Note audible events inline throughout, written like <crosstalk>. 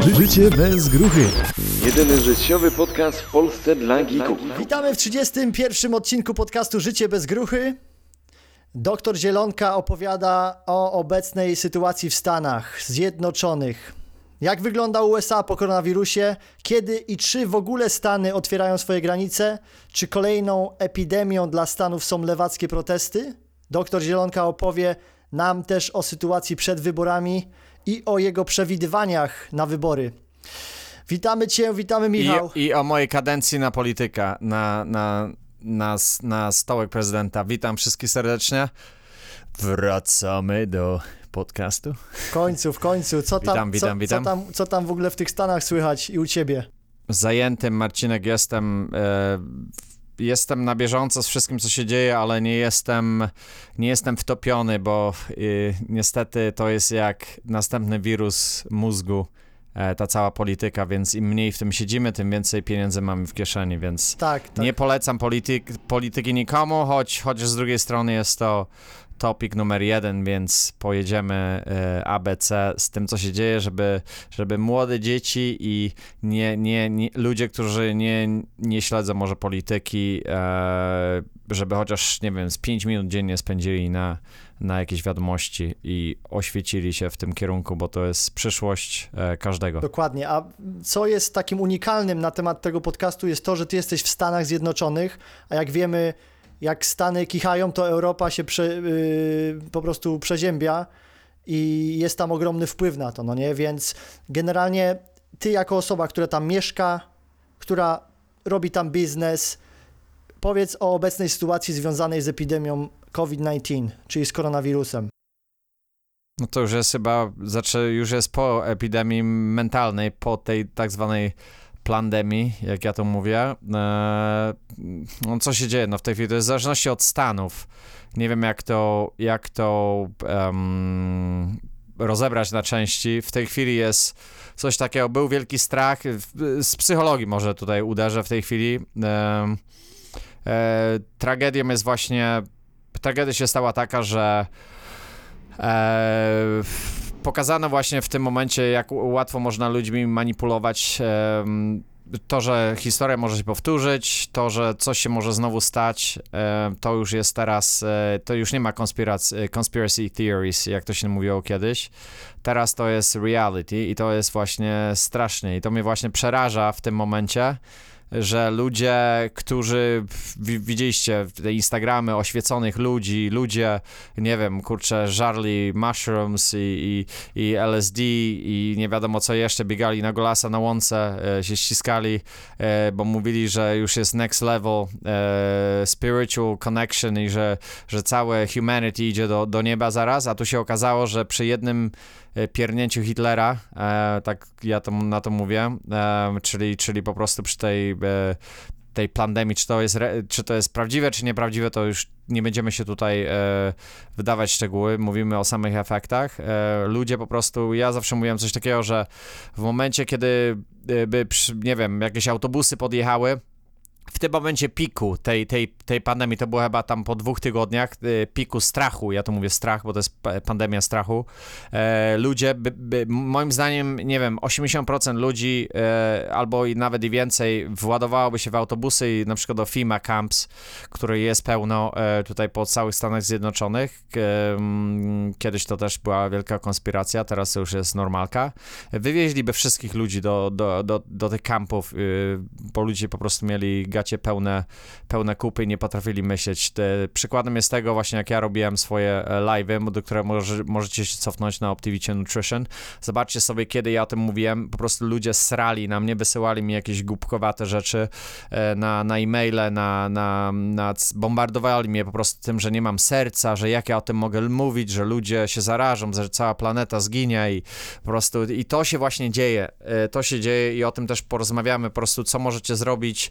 Ży życie bez gruchy. Jedyny życiowy podcast w Polsce dla geeków. Witamy w 31. odcinku podcastu Życie bez gruchy. Doktor Zielonka opowiada o obecnej sytuacji w Stanach Zjednoczonych. Jak wygląda USA po koronawirusie? Kiedy i czy w ogóle Stany otwierają swoje granice? Czy kolejną epidemią dla Stanów są lewackie protesty? Doktor Zielonka opowie nam też o sytuacji przed wyborami i o jego przewidywaniach na wybory. Witamy Cię, witamy Michał. I, I o mojej kadencji na polityka, na, na, na, na stołek prezydenta. Witam wszystkich serdecznie. Wracamy do podcastu. W końcu, w końcu. Co tam, Witam, witam, co, witam. Co, tam, co tam w ogóle w tych Stanach słychać i u Ciebie? Zajętym, Marcinek, jestem. E, jestem na bieżąco z wszystkim, co się dzieje, ale nie jestem, nie jestem wtopiony, bo y, niestety to jest jak następny wirus mózgu, e, ta cała polityka, więc im mniej w tym siedzimy, tym więcej pieniędzy mamy w kieszeni, więc Tak, tak. nie polecam polityk, polityki nikomu, choć, choć z drugiej strony jest to topik numer jeden, więc pojedziemy e, ABC z tym, co się dzieje, żeby, żeby młode dzieci i nie, nie, nie, ludzie, którzy nie, nie śledzą może polityki, e, żeby chociaż, nie wiem, z 5 minut dziennie spędzili na, na jakieś wiadomości i oświecili się w tym kierunku, bo to jest przyszłość e, każdego. Dokładnie. A co jest takim unikalnym na temat tego podcastu jest to, że Ty jesteś w Stanach Zjednoczonych, a jak wiemy, jak Stany kichają, to Europa się prze, yy, po prostu przeziębia i jest tam ogromny wpływ na to, no nie? Więc generalnie Ty jako osoba, która tam mieszka, która robi tam biznes, powiedz o obecnej sytuacji związanej z epidemią COVID-19, czyli z koronawirusem. No to już jest chyba, znaczy już jest po epidemii mentalnej, po tej tak zwanej plandemii, jak ja to mówię. Eee, no co się dzieje? No w tej chwili to jest w zależności od stanów. Nie wiem jak to, jak to em, rozebrać na części. W tej chwili jest coś takiego, był wielki strach, z psychologii może tutaj uderzę w tej chwili. Em, e, tragedią jest właśnie, tragedia się stała taka, że E, pokazano właśnie w tym momencie, jak łatwo można ludźmi manipulować. to, że historia może się powtórzyć, to, że coś się może znowu stać, e, to już jest teraz, e, to już nie ma konspirac- conspiracy theories, jak to się mówiło kiedyś. Teraz to jest reality i to jest właśnie strasznie i to mnie właśnie przeraża w tym momencie, że ludzie, którzy widzieliście te Instagramy oświeconych ludzi, ludzie, nie wiem, kurczę, żarli mushrooms i, i, i LSD i nie wiadomo co jeszcze, biegali na golasa na łące, e, się ściskali, e, bo mówili, że już jest next level e, spiritual connection i że, że całe humanity idzie do, do nieba zaraz, a tu się okazało, że przy jednym piernięciu Hitlera, e, tak ja to, na to mówię, e, czyli, czyli po prostu przy tej, e, tej pandemii, czy to, jest, czy to jest prawdziwe, czy nieprawdziwe, to już nie będziemy się tutaj e, wydawać szczegóły, mówimy o samych efektach. E, ludzie po prostu, ja zawsze mówiłem coś takiego, że w momencie, kiedy e, by, nie wiem, jakieś autobusy podjechały, w tym momencie piku tej, tej, tej pandemii, to było chyba tam po dwóch tygodniach, e, piku strachu, ja to mówię strach, bo to jest pa- pandemia strachu, e, ludzie, by, by, moim zdaniem, nie wiem, 80% ludzi e, albo i nawet i więcej władowałoby się w autobusy i na przykład do FIMA Camps, który jest pełno e, tutaj po całych Stanach Zjednoczonych. E, kiedyś to też była wielka konspiracja, teraz to już jest normalka. Wywieźliby wszystkich ludzi do, do, do, do tych kampów, y, bo ludzie po prostu mieli gacie pełne, pełne kupy i nie potrafili myśleć. Te, przykładem jest tego właśnie, jak ja robiłem swoje e, live'y, do które może, możecie się cofnąć na Optivicie Nutrition. Zobaczcie sobie, kiedy ja o tym mówiłem, po prostu ludzie srali na mnie, wysyłali mi jakieś głupkowate rzeczy e, na, na e-maile, na, na, na, bombardowali mnie po prostu tym, że nie mam serca, że jak ja o tym mogę mówić, że ludzie się zarażą, że cała planeta zginie i po prostu i to się właśnie dzieje. E, To się dzieje i o tym też porozmawiamy, po prostu co możecie zrobić e,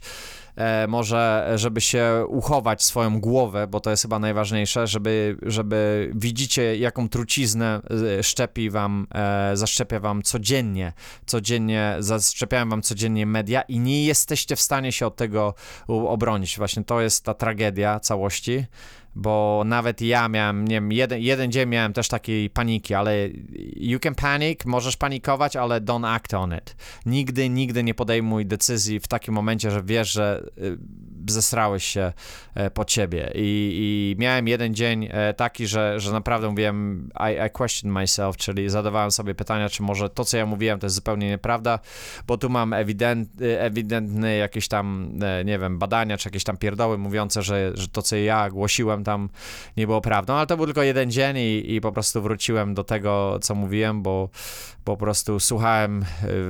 może, żeby się uchować swoją głowę, bo to jest chyba najważniejsze, żeby, żeby widzicie, jaką truciznę e, szczepi wam, e, zaszczepia wam codziennie, codziennie, zaszczepiają wam codziennie media i nie jesteście w stanie się od tego obronić. Właśnie to jest ta tragedia całości bo nawet ja miałem, nie wiem, jeden, jeden dzień miałem też takiej paniki, ale you can panic, możesz panikować, ale don't act on it. Nigdy, nigdy nie podejmuj decyzji w takim momencie, że wiesz, że y, zesrałeś się e, po ciebie. I, I miałem jeden dzień e, taki, że, że naprawdę mówiłem I, I question myself, czyli zadawałem sobie pytania, czy może to, co ja mówiłem, to jest zupełnie nieprawda, bo tu mam ewident, ewidentny jakieś tam, e, nie wiem, badania, czy jakieś tam pierdoły mówiące, że, że to, co ja głosiłem tam nie było prawdą, ale to był tylko jeden dzień i, i po prostu wróciłem do tego, co mówiłem, bo po prostu słuchałem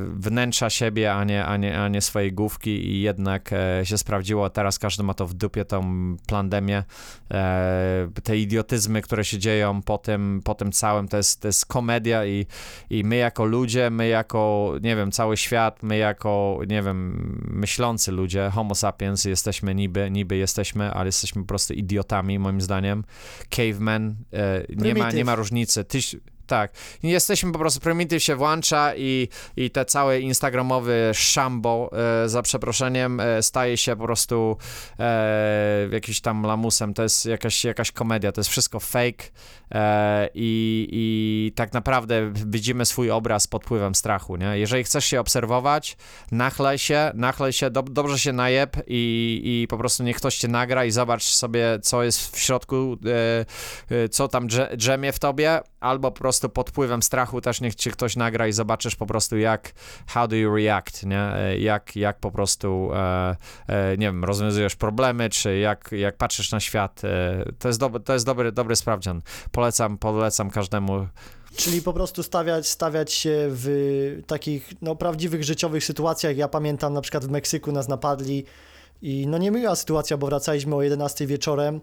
wnętrza siebie, a nie, a nie, a nie swojej główki i jednak się sprawdziło. Teraz każdy ma to w dupie, tą plandemię. E, te idiotyzmy, które się dzieją po tym, po tym całym, to jest, to jest komedia i, i my jako ludzie, my jako, nie wiem, cały świat, my jako, nie wiem, myślący ludzie, homo sapiens, jesteśmy niby, niby jesteśmy, ale jesteśmy po prostu idiotami, moim zdaniem. Caveman, e, nie, ma, nie ma różnicy. Tyś, tak. Jesteśmy po prostu, prymityw się włącza i, i te całe instagramowy szambo, e, za przeproszeniem, e, staje się po prostu e, jakiś tam lamusem. To jest jakaś, jakaś komedia, to jest wszystko fake e, i, i tak naprawdę widzimy swój obraz pod wpływem strachu, nie? Jeżeli chcesz się obserwować, nachlej się, nachlej się, dob- dobrze się najeb i, i po prostu niech ktoś cię nagra i zobacz sobie, co jest w środku, e, e, co tam drze- drzemie w tobie, albo po prostu pod wpływem strachu też niech cię ktoś nagra i zobaczysz po prostu jak, how do you react, nie? E, Jak, jak po prostu, e, e, nie wiem, rozwiązujesz problemy, czy jak, jak patrzysz na świat. E, to jest, dob- to jest dobry, dobry sprawdzian. Polecam, polecam każdemu. Czyli po prostu stawiać, stawiać się w takich no, prawdziwych życiowych sytuacjach. Ja pamiętam na przykład w Meksyku nas napadli i no niemiła sytuacja, bo wracaliśmy o 11 wieczorem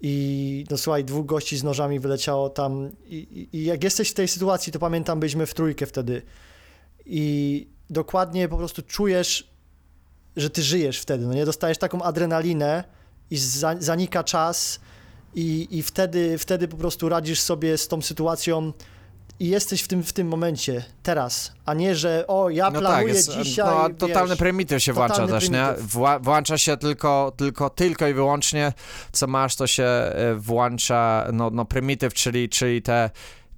i no słuchaj, dwóch gości z nożami wyleciało tam i, i, i jak jesteś w tej sytuacji, to pamiętam, byliśmy w trójkę wtedy i dokładnie po prostu czujesz, że ty żyjesz wtedy, no nie? Dostajesz taką adrenalinę i za, zanika czas i, i wtedy, wtedy po prostu radzisz sobie z tą sytuacją i jesteś w tym, w tym momencie, teraz, a nie, że o, ja planuję dzisiaj, no, wiesz, totalny prymityw się włącza też, nie? Wła- włącza się tylko, tylko, tylko i wyłącznie, co masz, to się e, włącza, no, no prymityw, czyli, czyli te,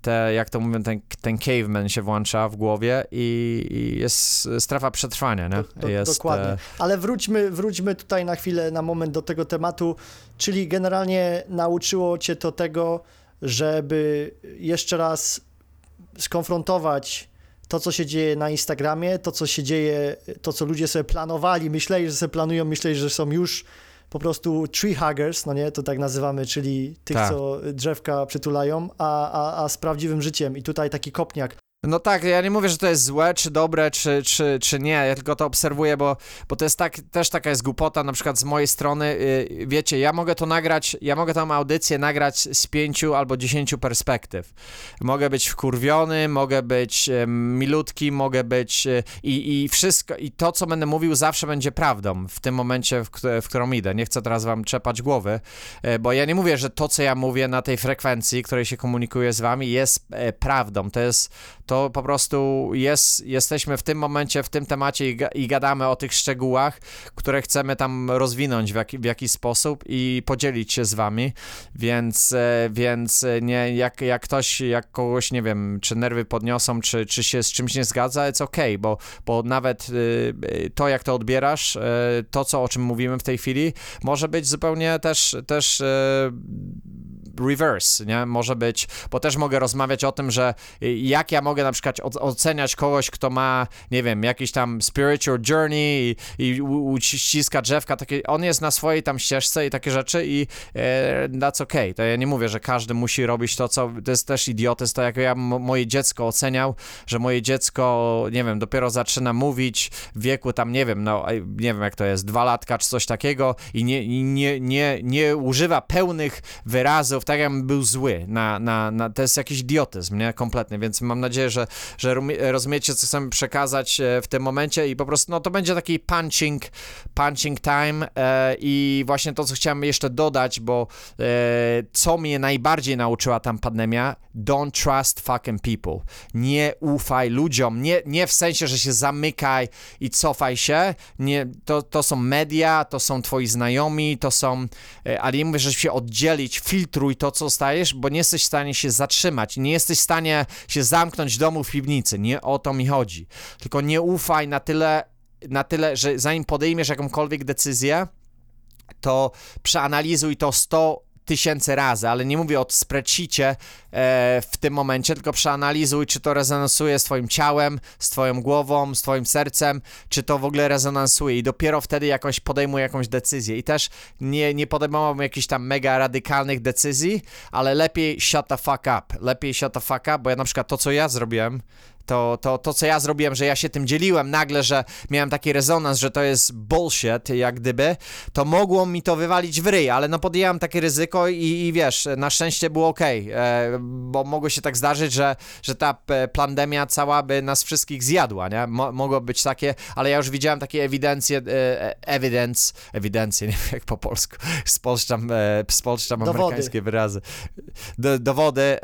te, jak to mówią, ten, ten caveman się włącza w głowie i, i jest strefa przetrwania, nie? Do, do, jest, dokładnie. e, Ale wróćmy, wróćmy tutaj na chwilę, na moment do tego tematu, czyli generalnie nauczyło cię to tego, żeby jeszcze raz skonfrontować to, co się dzieje na Instagramie, to, co się dzieje, to, co ludzie sobie planowali, myśleli, że sobie planują, myśleli, że są już po prostu tree huggers, no nie, to tak nazywamy, czyli tych, Tak. co drzewka przytulają, a, a, a z prawdziwym życiem. I tutaj taki kopniak. No tak, ja nie mówię, że to jest złe, czy dobre, czy, czy, czy nie, ja tylko to obserwuję, bo, bo to jest tak, też taka jest głupota, na przykład z mojej strony, yy, wiecie, ja mogę to nagrać, ja mogę tą audycję nagrać z pięciu albo dziesięciu perspektyw. Mogę być wkurwiony, mogę być e, milutki, mogę być e, i, i wszystko, i to, co będę mówił, zawsze będzie prawdą w tym momencie, w, w którą idę. Nie chcę teraz wam trzepać głowy, bo ja nie mówię, że to, co ja mówię na tej frekwencji, której się komunikuję z wami, jest prawdą. To jest, to po prostu jest, jesteśmy w tym momencie, w tym temacie i, i gadamy o tych szczegółach, które chcemy tam rozwinąć w, jaki, w jakiś sposób i podzielić się z wami, więc, e, więc e, nie, jak, jak ktoś, jak kogoś, nie wiem, czy nerwy podniosą, czy, czy się z czymś nie zgadza, it's okej, bo, bo nawet y, y, to, jak to odbierasz, y, to, co, o czym mówimy w tej chwili, może być zupełnie też, też reverse, nie? Może być, bo też mogę rozmawiać o tym, że jak ja mogę na przykład oceniać kogoś, kto ma, nie wiem, jakiś tam spiritual journey i, i drzewka, takie, on jest na swojej tam ścieżce i takie rzeczy i e, that's okay. To ja nie mówię, że każdy musi robić to, co, to jest też idiotyzm, to jak ja moje dziecko oceniał, że moje dziecko, nie wiem, dopiero zaczyna mówić w wieku tam, nie wiem, no, nie wiem jak to jest, dwa latka czy coś takiego i nie, nie, nie, nie używa pełnych wyrazów jakbym był zły. Na, na, na, to jest jakiś idiotyzm, nie? Kompletny, więc mam nadzieję, że, że rozumiecie, co chcemy przekazać e, w tym momencie i po prostu, no to będzie taki punching, punching time e, i właśnie to, co chciałem jeszcze dodać, bo e, co mnie najbardziej nauczyła tam pandemia, don't trust fucking people. Nie ufaj ludziom, nie, nie w sensie, że się zamykaj i cofaj się, nie, to, to są media, to są twoi znajomi, to są, e, ale nie mówię, że się oddzielić, filtruj to, co stajesz, bo nie jesteś w stanie się zatrzymać, nie jesteś w stanie się zamknąć domu w piwnicy, nie o to mi chodzi, tylko nie ufaj na tyle, na tyle, że zanim podejmiesz jakąkolwiek decyzję, to przeanalizuj to 100 tysięcy razy, ale nie mówię o spreadsheetie e, w tym momencie, tylko przeanalizuj, czy to rezonansuje z twoim ciałem, z twoją głową, z twoim sercem, czy to w ogóle rezonansuje. I dopiero wtedy jakoś podejmuj jakąś decyzję. I też nie, nie podejmowałbym jakichś tam mega radykalnych decyzji, ale lepiej shut the fuck up, lepiej shut the fuck up, bo ja na przykład to, co ja zrobiłem, to, to, to, co ja zrobiłem, że ja się tym dzieliłem nagle, że miałem taki rezonans, że to jest bullshit, jak gdyby, to mogło mi to wywalić w ryj, ale no podjęłam takie ryzyko i, i wiesz, na szczęście było ok, e, bo mogło się tak zdarzyć, że, że ta e, pandemia cała by nas wszystkich zjadła, nie? Mo, mogło być takie, ale ja już widziałem takie ewidencje, e, evidence, ewidencje, <laughs> nie wiem jak po polsku, spolszczam, spolszczam amerykańskie wyrazy, Do, dowody,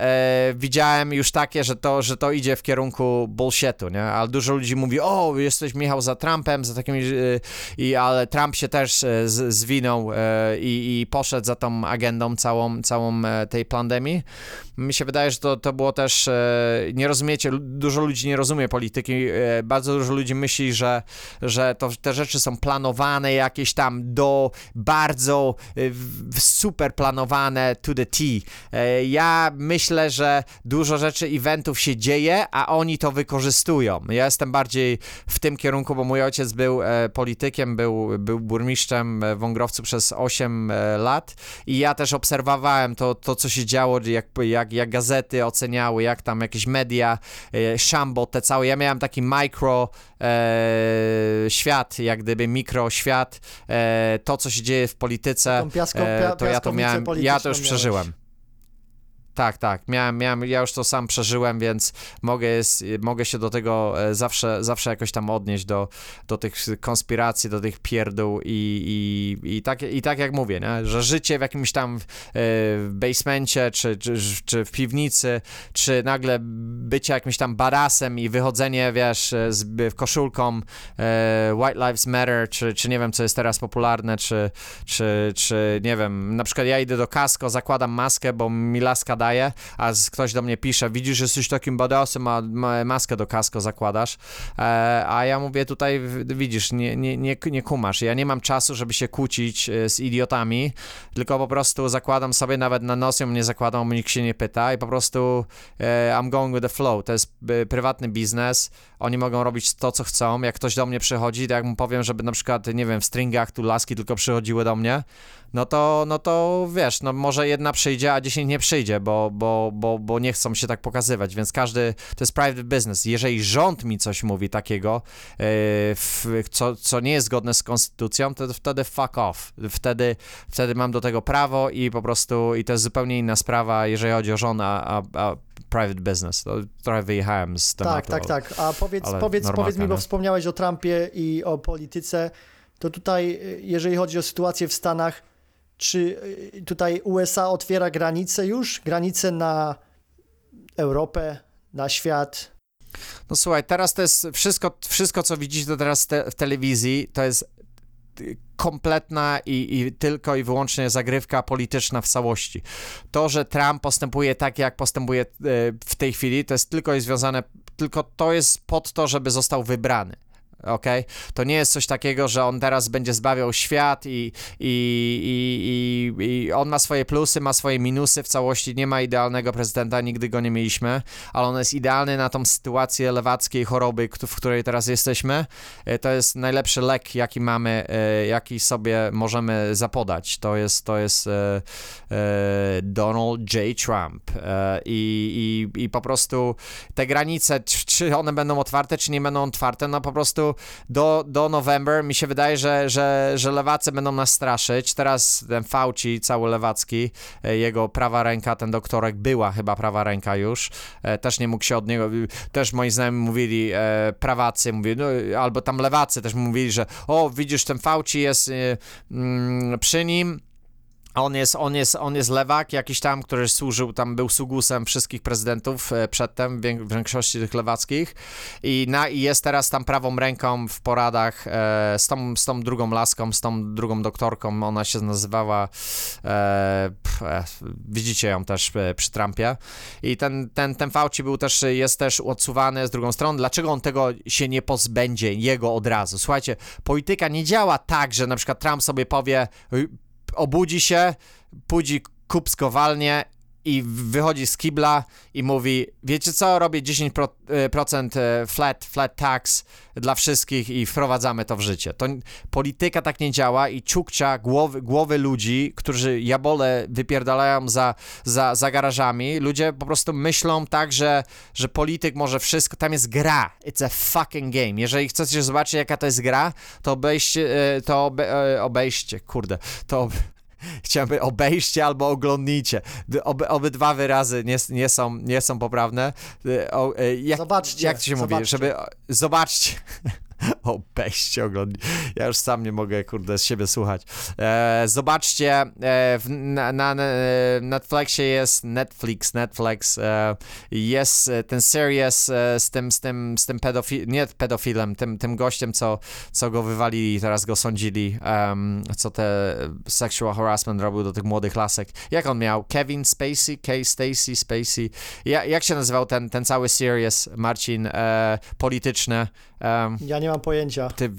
widziałem już takie, że to, że to idzie w kierunku bullshitu, nie? Ale dużo ludzi mówi, o, jesteś Michał za Trumpem, za takimi, e, i, ale Trump się też e, z, zwinął e, i, i poszedł za tą agendą całą, całą e, tej pandemii. Mi się wydaje, że to, to było też, e, nie rozumiecie, dużo ludzi nie rozumie polityki, e, bardzo dużo ludzi myśli, że, że to, te rzeczy są planowane jakieś tam do bardzo e, super planowane to the T. Ja myślę, że dużo rzeczy, eventów się dzieje, a oni to wykorzystują. Ja jestem bardziej w tym kierunku, bo mój ojciec był politykiem, był, był burmistrzem Wągrowcu przez 8 e, lat i ja też obserwowałem to, to co się działo, jak, jak, jak gazety oceniały, jak tam jakieś media, e, szambo, te całe. Ja miałem taki micro e, świat, jak gdyby mikroświat, e, to co się dzieje w polityce, piasko, e, pia, to ja to miałem, ja to już miałeś. Tak, tak, miałem, miałem, ja już to sam przeżyłem, więc mogę, jest, mogę się do tego e, zawsze, zawsze jakoś tam odnieść do, do tych konspiracji, do tych pierdół i, i, i, tak, i tak jak mówię, nie? że życie w jakimś tam e, w basemencie, czy, czy, czy w piwnicy, czy nagle bycie jakimś tam barasem i wychodzenie, wiesz, e, z koszulką White Lives Matter, czy, czy nie wiem, co jest teraz popularne, czy, czy, czy nie wiem, na przykład ja idę do Casco, zakładam maskę, bo mi laska daje, a ktoś do mnie pisze, widzisz, że jesteś takim badasem, a ma, maskę do Casco zakładasz, e, a ja mówię tutaj, widzisz, nie, nie, nie, nie kumasz, ja nie mam czasu, żeby się kłócić e, z idiotami, tylko po prostu zakładam sobie, nawet na nos ją nie zakładam, nikt się nie pyta i po prostu e, I'm going with the flow, to jest prywatny biznes, oni mogą robić to, co chcą, jak ktoś do mnie przychodzi, to jak mu powiem, żeby na przykład, nie wiem, w stringach tu laski tylko przychodziły do mnie, no to, no to wiesz, no może jedna przyjdzie, a dziesięć nie przyjdzie, bo, bo, bo, bo nie chcą się tak pokazywać, więc każdy, to jest private business. Jeżeli rząd mi coś mówi takiego, yy, w, co, co nie jest zgodne z konstytucją, to wtedy fuck off. Wtedy, wtedy mam do tego prawo i po prostu, i to jest zupełnie inna sprawa, jeżeli chodzi o żonę, a, a private business. To trochę wyjechałem z Tak, tematu. tak, tak. A powiedz, powiedz, powiedz mi, bo wspomniałeś o Trumpie i o polityce, to tutaj, jeżeli chodzi o sytuację w Stanach, czy y, tutaj USA otwiera granice już? Granice na Europę, na świat? No słuchaj, teraz to jest wszystko, wszystko co widzisz to teraz te, w telewizji, to jest kompletna i, i tylko i wyłącznie zagrywka polityczna w całości. To, że Trump postępuje tak, jak postępuje e, w tej chwili, to jest tylko i związane, tylko to jest pod to, żeby został wybrany. Okej? To nie jest coś takiego, że on teraz będzie zbawiał świat i, i, i, i, i on ma swoje plusy, ma swoje minusy w całości. Nie ma idealnego prezydenta, nigdy go nie mieliśmy, ale on jest idealny na tą sytuację lewackiej choroby, w której teraz jesteśmy. E, To jest najlepszy lek, jaki mamy, e, jaki sobie możemy zapodać. To jest, to jest e, Donald J. Trump. I, i, I po prostu te granice, czy one będą otwarte, czy nie będą otwarte, no po prostu do, do November. Mi się wydaje, że, że, że lewacy będą nas straszyć. Teraz ten Fauci, cały lewacki, e, jego prawa ręka, ten doktorek była chyba prawa ręka już, e, też nie mógł się od niego, też moi znajomi mówili, e, prawacy, mówili, no, albo tam lewacy też mówili, że o, widzisz, ten Fauci jest mm, przy nim, on jest, on, jest, on jest lewak jakiś tam, który służył, tam był sługusem wszystkich prezydentów e, przedtem, w większości tych lewackich. I, na, i jest teraz tam prawą ręką w poradach e, z, tą, z tą drugą laską, z tą drugą doktorką, ona się nazywała, e, e, widzicie ją też e, przy Trumpie. I ten, ten, ten Fauci był też, jest też odsuwany z drugą stroną, dlaczego on tego się nie pozbędzie, jego od razu? Słuchajcie, polityka nie działa tak, że na przykład Trump sobie powie, "Oj, obudzi się, pójdzie kup skowalnię i wychodzi z kibla i mówi, wiecie co, robię 10% e, e, flat, flat tax dla wszystkich i wprowadzamy to w życie. To polityka tak nie działa i czukcia głowy, głowy ludzi, którzy jabole wypierdalają za, za, za garażami, ludzie po prostu myślą tak, że, że polityk może wszystko, tam jest gra, it's a fucking game. Jeżeli chcecie zobaczyć jaka to jest gra, to obejście, e, to obe, obejście, kurde, to Chciałbym obejście albo oglądnijcie. Oby, obydwa wyrazy nie, nie, są, nie są poprawne. Y, O, y, jak, Zobaczcie, Jak to się mówi? zobaczcie. Żeby. Zobaczcie. <laughs> <laughs> Obejście, oglądnijcie. Ja już sam nie mogę, kurde, z siebie słuchać. E, zobaczcie, e, w, na, na, na Netflixie jest Netflix, Netflix, e, jest e, ten series e, z tym, z tym, z tym pedofil, nie pedofilem, tym, tym gościem, co, co go wywalili teraz go sądzili, em, co te sexual harassment robił do tych młodych lasek. Jak on miał? Kevin Spacey? Kay Stacy Spacey? Ja, jak się nazywał ten, ten cały series, Marcin, e, polityczny? Em, Ja nie mam pojęcia. ty,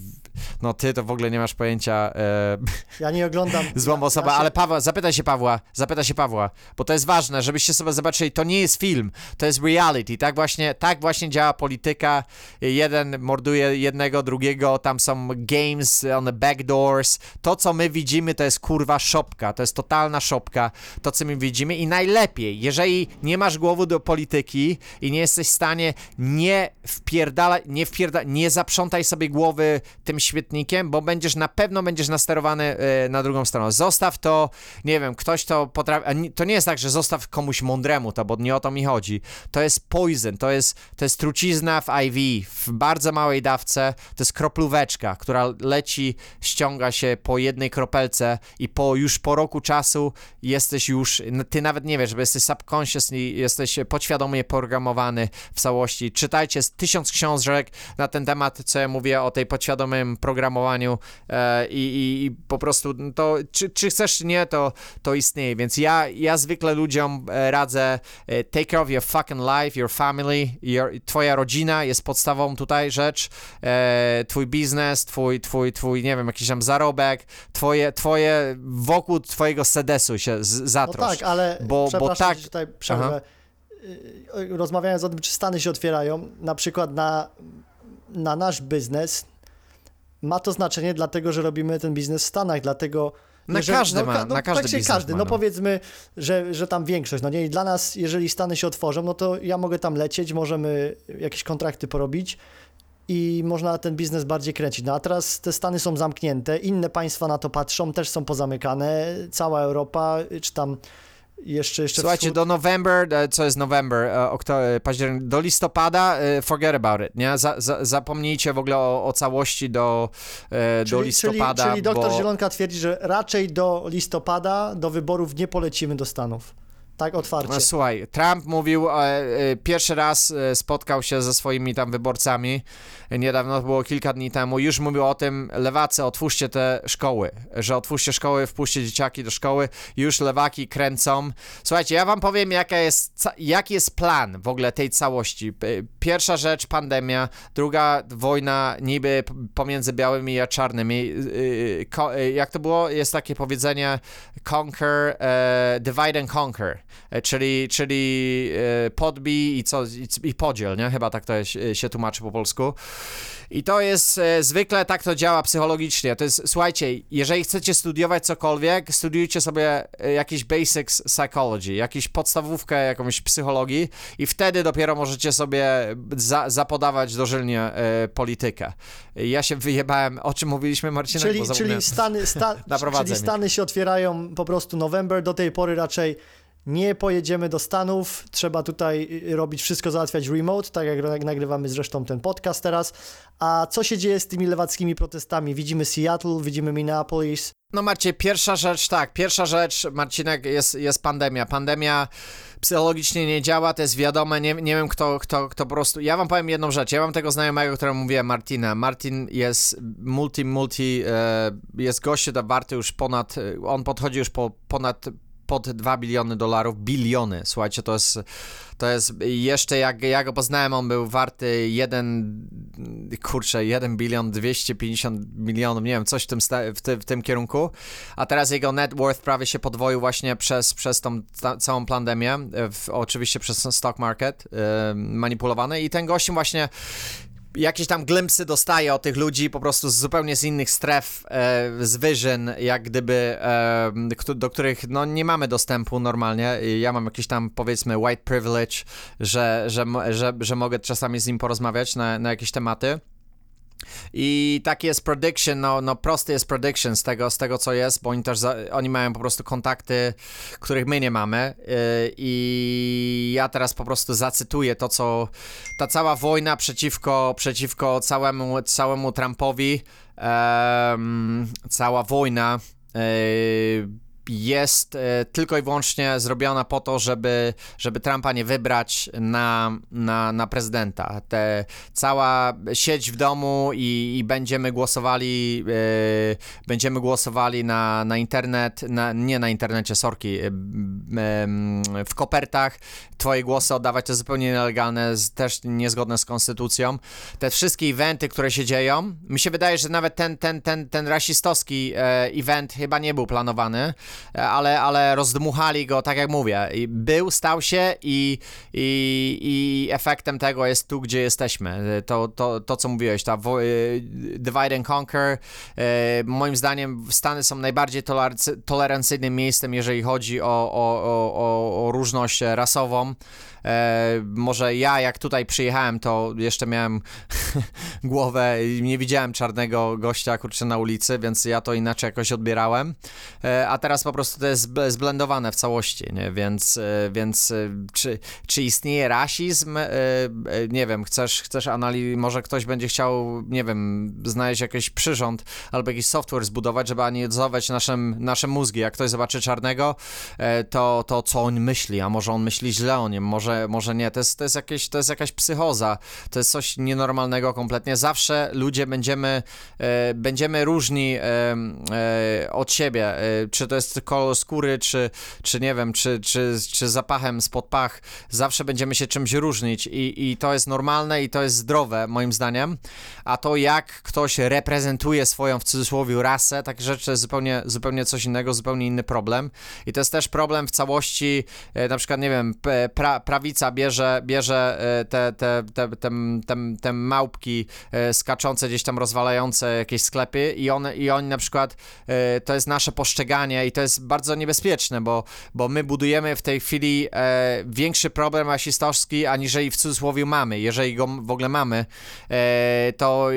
no ty to w ogóle nie masz pojęcia, e, Ja nie oglądam. <laughs> złą osobę, ja się, ale Paweł, zapytaj się Pawła, zapytaj się Pawła, bo to jest ważne, żebyście sobie zobaczyli, to nie jest film, to jest reality, tak właśnie, tak właśnie działa polityka, jeden morduje jednego, drugiego, tam są games on the backdoors, to co my widzimy to jest kurwa szopka, to jest totalna szopka, to co my widzimy. I najlepiej, jeżeli nie masz głowy do polityki i nie jesteś w stanie nie wpierdalać, nie wpierda, nie zaprzątaj sobie głowy tym świetnikiem, bo będziesz na pewno będziesz nasterowany e, na drugą stronę. Zostaw to, nie wiem, ktoś to potrafi, to nie jest tak, że zostaw komuś mądremu to, bo nie o to mi chodzi. To jest poison, to jest, to jest trucizna w IV, w bardzo małej dawce, to jest kroplóweczka, która leci, ściąga się po jednej kropelce i po już po roku czasu jesteś już, ty nawet nie wiesz, bo jesteś subconsciously, jesteś podświadomie programowany w całości. Czytajcie tysiąc książek na ten temat, co ja mówię o tej podświadomym programowaniu e, i, i, i po prostu to, czy, czy chcesz, czy nie, to, to istnieje, więc ja, ja zwykle ludziom e, radzę e, take care of your fucking life, your family, your, twoja rodzina jest podstawą tutaj rzecz, twój biznes, twój, twój, twój, nie wiem, jakiś tam zarobek, twoje, twoje, wokół twojego sedesu się z, No zatrosz. tak, ale bo- bo tak- tutaj przerwę. Y, Rozmawiając o tym, czy Stany się otwierają, na przykład na, na nasz biznes ma to znaczenie dlatego, że robimy ten biznes w Stanach, dlatego Na każdy ma, ka- na każdy praktycznie biznes każdy, ma, no no. powiedzmy, że, że tam większość, no nie, i dla nas, jeżeli Stany się otworzą, no to ja mogę tam lecieć, możemy jakieś kontrakty porobić i można ten biznes bardziej kręcić. No a teraz te Stany są zamknięte, inne państwa na to patrzą, też są pozamykane, cała Europa, czy tam jeszcze, jeszcze Słuchajcie, wschód. do November, e, co jest November, e, okto, e, październik, do listopada, forget about it, nie? Za, za, zapomnijcie w ogóle o, o całości do, do listopada, Czyli, czyli doktor bo... Zielonka twierdzi, że raczej do listopada, do wyborów nie polecimy do Stanów. Tak otwarcie. No, Słuchaj, Trump mówił, e, e, pierwszy raz e, spotkał się ze swoimi tam wyborcami, niedawno, było kilka dni temu, już mówił o tym, lewacy, otwórzcie te szkoły, że otwórzcie szkoły, wpuśćcie dzieciaki do szkoły, już lewaki kręcą. Słuchajcie, ja wam powiem, jaka jest, jaki jest plan w ogóle tej całości. Pierwsza rzecz, pandemia, druga wojna niby pomiędzy białymi a czarnymi. Y, y, y, Jak to było? Jest takie powiedzenie conquer, e, divide and conquer czyli, czyli e, podbij i co, i, podziel, nie? Chyba tak to jest, e, się tłumaczy po polsku. I to jest e, zwykle tak to działa psychologicznie. To jest, słuchajcie, jeżeli chcecie studiować cokolwiek, studiujcie sobie e, jakiś basics psychology, jakąś podstawówkę jakąś psychologii i wtedy dopiero możecie sobie za, zapodawać dożylnie e, politykę. Ja się wyjebałem, o czym mówiliśmy Marcinek? Czyli, czyli. Stany, sta, <laughs> czyli. Stany się otwierają po prostu November, do tej pory raczej nie pojedziemy do Stanów, trzeba tutaj y, robić wszystko, załatwiać remote, tak jak nagrywamy zresztą ten podcast teraz. A co się dzieje z tymi lewackimi protestami? Widzimy Seattle, widzimy Minneapolis. No Marcie, pierwsza rzecz, tak, pierwsza rzecz, Marcinek, jest, jest pandemia. Pandemia psychologicznie nie działa, to jest wiadome, nie, nie wiem kto, kto, kto po prostu... Ja wam powiem jedną rzecz, ja mam tego znajomego, któremu mówiłem, Martina. Martin jest multi, multi, e, jest gościu da warty już ponad, e, on podchodzi już po ponad pod 2 biliony dolarów, biliony, słuchajcie, to jest, to jest jeszcze jak ja go poznałem, on był warty 1, kurczę, 1 bilion 250 milionów, nie wiem, coś w tym, w, ty, w tym kierunku, a teraz jego net worth prawie się podwoił właśnie przez, przez tą ta, całą pandemię, w, oczywiście przez stock market e, manipulowany. I ten gościu właśnie jakieś tam glimpsy dostaje od tych ludzi po prostu z zupełnie z innych stref, e, z wyżyn, jak gdyby, e, do których no, nie mamy dostępu normalnie. Ja mam jakiś tam powiedzmy white privilege, że, że, że, że mogę czasami z nim porozmawiać na, na jakieś tematy. I taki jest prediction, no, no prosty jest prediction z tego, z tego co jest, bo oni też, za, oni mają po prostu kontakty, których my nie mamy. Yy, i ja teraz po prostu zacytuję to, co ta cała wojna przeciwko, przeciwko całemu, całemu Trumpowi, em, cała wojna yy, jest e, tylko i wyłącznie zrobiona po to, żeby, żeby Trumpa nie wybrać na, na, na prezydenta. Te, cała sieć w domu i, i będziemy głosowali e, będziemy głosowali na, na internet, na, nie na internecie, sorki, e, w kopertach. Twoje głosy oddawać to zupełnie nielegalne, też niezgodne z konstytucją. Te wszystkie eventy, które się dzieją, mi się wydaje, że nawet ten, ten, ten, ten rasistowski event chyba nie był planowany, ale, ale rozdmuchali go, tak jak mówię. Był, stał się i, i, i efektem tego jest tu, gdzie jesteśmy. To, to, to co mówiłeś, ta e, divide and conquer. E, moim zdaniem Stany są najbardziej tolerancy- tolerancyjnym miejscem, jeżeli chodzi o, o, o, o różność rasową. E, może ja, jak tutaj przyjechałem, to jeszcze miałem <laughs> głowę i nie widziałem czarnego gościa kurczę na ulicy, więc ja to inaczej jakoś odbierałem. E, a teraz po prostu to jest zb- zblendowane w całości, nie? Więc, e, więc e, czy, czy istnieje rasizm? E, e, nie wiem, chcesz, chcesz analizować, może ktoś będzie chciał, nie wiem, znaleźć jakiś przyrząd albo jakiś software zbudować, żeby analizować naszym, nasze mózgi. Jak ktoś zobaczy czarnego, to, to co on myśli, a może on myśli źle o nim, może, może nie. To jest, to, jest jakieś, to jest jakaś psychoza, to jest coś nienormalnego kompletnie. Zawsze ludzie będziemy, e, będziemy różni e, e, od siebie, e, czy to jest kolor skóry, czy, czy nie wiem, czy, czy, czy zapachem spod pach, zawsze będziemy się czymś różnić i, i to jest normalne i to jest zdrowe, moim zdaniem, a to jak ktoś reprezentuje swoją, w cudzysłowie, rasę, takie rzeczy to jest zupełnie, zupełnie coś innego, zupełnie inny problem. I to jest też problem w całości, e, na przykład, nie wiem, p- pra, prawica bierze, bierze e, te, te, te, te, te, te małpki e, skaczące, gdzieś tam rozwalające jakieś sklepy i, one, i oni na przykład, e, to jest nasze postrzeganie i to jest bardzo niebezpieczne, bo, bo my budujemy w tej chwili większy problem rasistowski, aniżeli w cudzysłowie mamy. Jeżeli go w ogóle mamy, to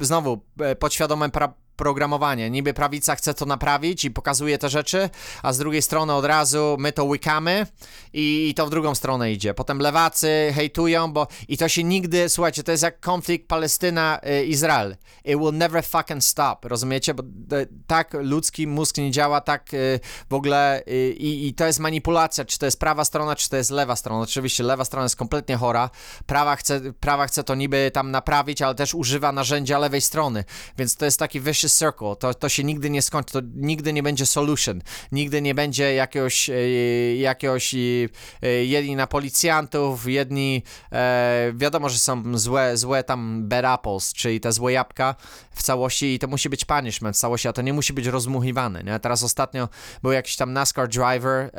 znowu podświadome pra- programowanie. Niby prawica chce to naprawić i pokazuje te rzeczy, a z drugiej strony od razu my to łykamy i, i to w drugą stronę idzie. Potem lewacy hejtują, bo i to się nigdy, słuchajcie, to jest jak konflikt Palestyna-Izrael. It will never fucking stop, rozumiecie? Bo tak ludzki mózg nie działa, tak e, w ogóle e, i, i to jest manipulacja, czy to jest prawa strona, czy to jest lewa strona. Oczywiście lewa strona jest kompletnie chora, prawa chce, prawa chce to niby tam naprawić, ale też używa narzędzia lewej strony, więc to jest taki wyższy circle, to, to się nigdy nie skończy, to nigdy nie będzie solution, nigdy nie będzie jakiegoś, e, jakiegoś e, jedni na policjantów, jedni, e, wiadomo, że są złe, złe tam bad apples, czyli te złe jabłka w całości i to musi być punishment w całości, a to nie musi być rozmuchiwane, nie? Teraz ostatnio był jakiś tam NASCAR driver,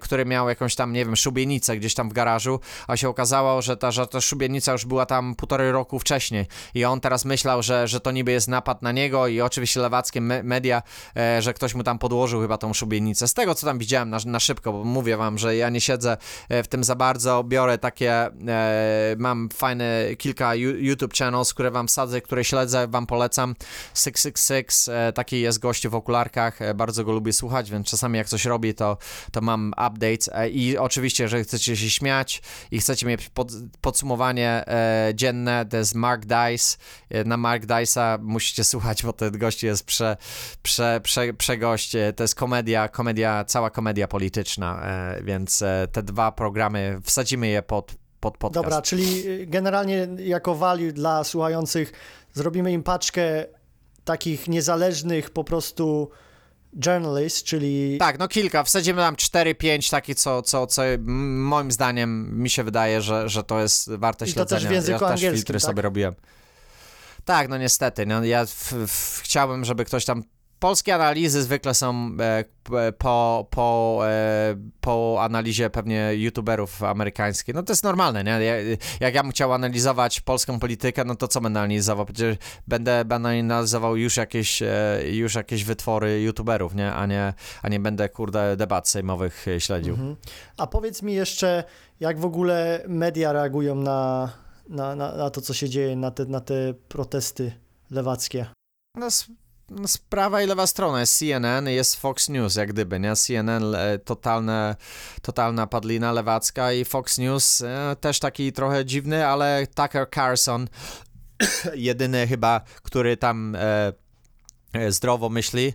który miał jakąś tam, nie wiem, szubienicę gdzieś tam w garażu, a się okazało, że ta, że ta szubienica już była tam półtorej roku wcześniej. I on teraz myślał, że, że to niby jest napad na niego i oczywiście lewackie me media, e, że ktoś mu tam podłożył chyba tą szubienicę. Z tego, co tam widziałem na, na szybko, bo mówię wam, że ja nie siedzę e, w tym za bardzo, biorę takie, e, mam fajne kilka YouTube channels, które wam sadzę, które śledzę, wam polecam. 666, e, taki jest gościu w okularkach, e, bardzo go lubię słuchać, więc czasami jak coś robi, to, to mam updates e, i oczywiście, jeżeli chcecie się śmiać i chcecie mieć pod, podsumowanie dzienne, to jest Mark Dice, na Mark Dice'a musicie słuchać, bo ten gość jest prze, prze, prze, przegość, E, to jest komedia, komedia, cała komedia polityczna, e, więc e, te dwa programy, wsadzimy je pod, pod podcast. Dobra, czyli y, generalnie jako value dla słuchających zrobimy im paczkę takich niezależnych po prostu journalist, czyli Tak, no kilka. Wsadzimy tam 4-5 takie, co, co, co moim zdaniem mi się wydaje, że, że to jest warte I to też śledzenia. w języku ja też angielskim, filtry tak? sobie robiłem. Tak, no niestety. No, ja w, w, chciałbym, żeby ktoś tam... Polskie analizy zwykle są e, p- po, po, e, po analizie pewnie youtuberów amerykańskich. No to jest normalne, nie? Ja, jak ja bym chciał analizować polską politykę, no to co będę analizował? Przecież będę, będę analizował już jakieś, e, już jakieś wytwory youtuberów, nie? A nie, a nie będę, kurde, debat sejmowych e, śledził. Mhm. A powiedz mi jeszcze, jak w ogóle media reagują na, na, na, na to, co się dzieje, na te, na te protesty lewackie? No, no, z prawa i lewa strona jest CNN, jest Fox News, jak gdyby, nie? CNN totalne, totalna padlina lewacka i Fox News e, też taki trochę dziwny, ale Tucker Carlson, <coughs> jedyny chyba, który tam e, zdrowo myśli.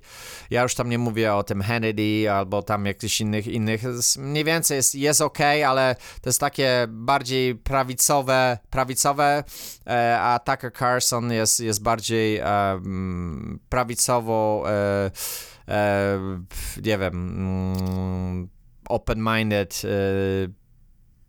Ja już tam nie mówię o tym Hannity albo tam jakichś innych, innych. Mniej więcej jest, jest ok, ale to jest takie bardziej prawicowe, prawicowe e, a Tucker Carlson jest, jest bardziej e, mm, prawicowo, e, e, nie wiem, mm, open-minded, e,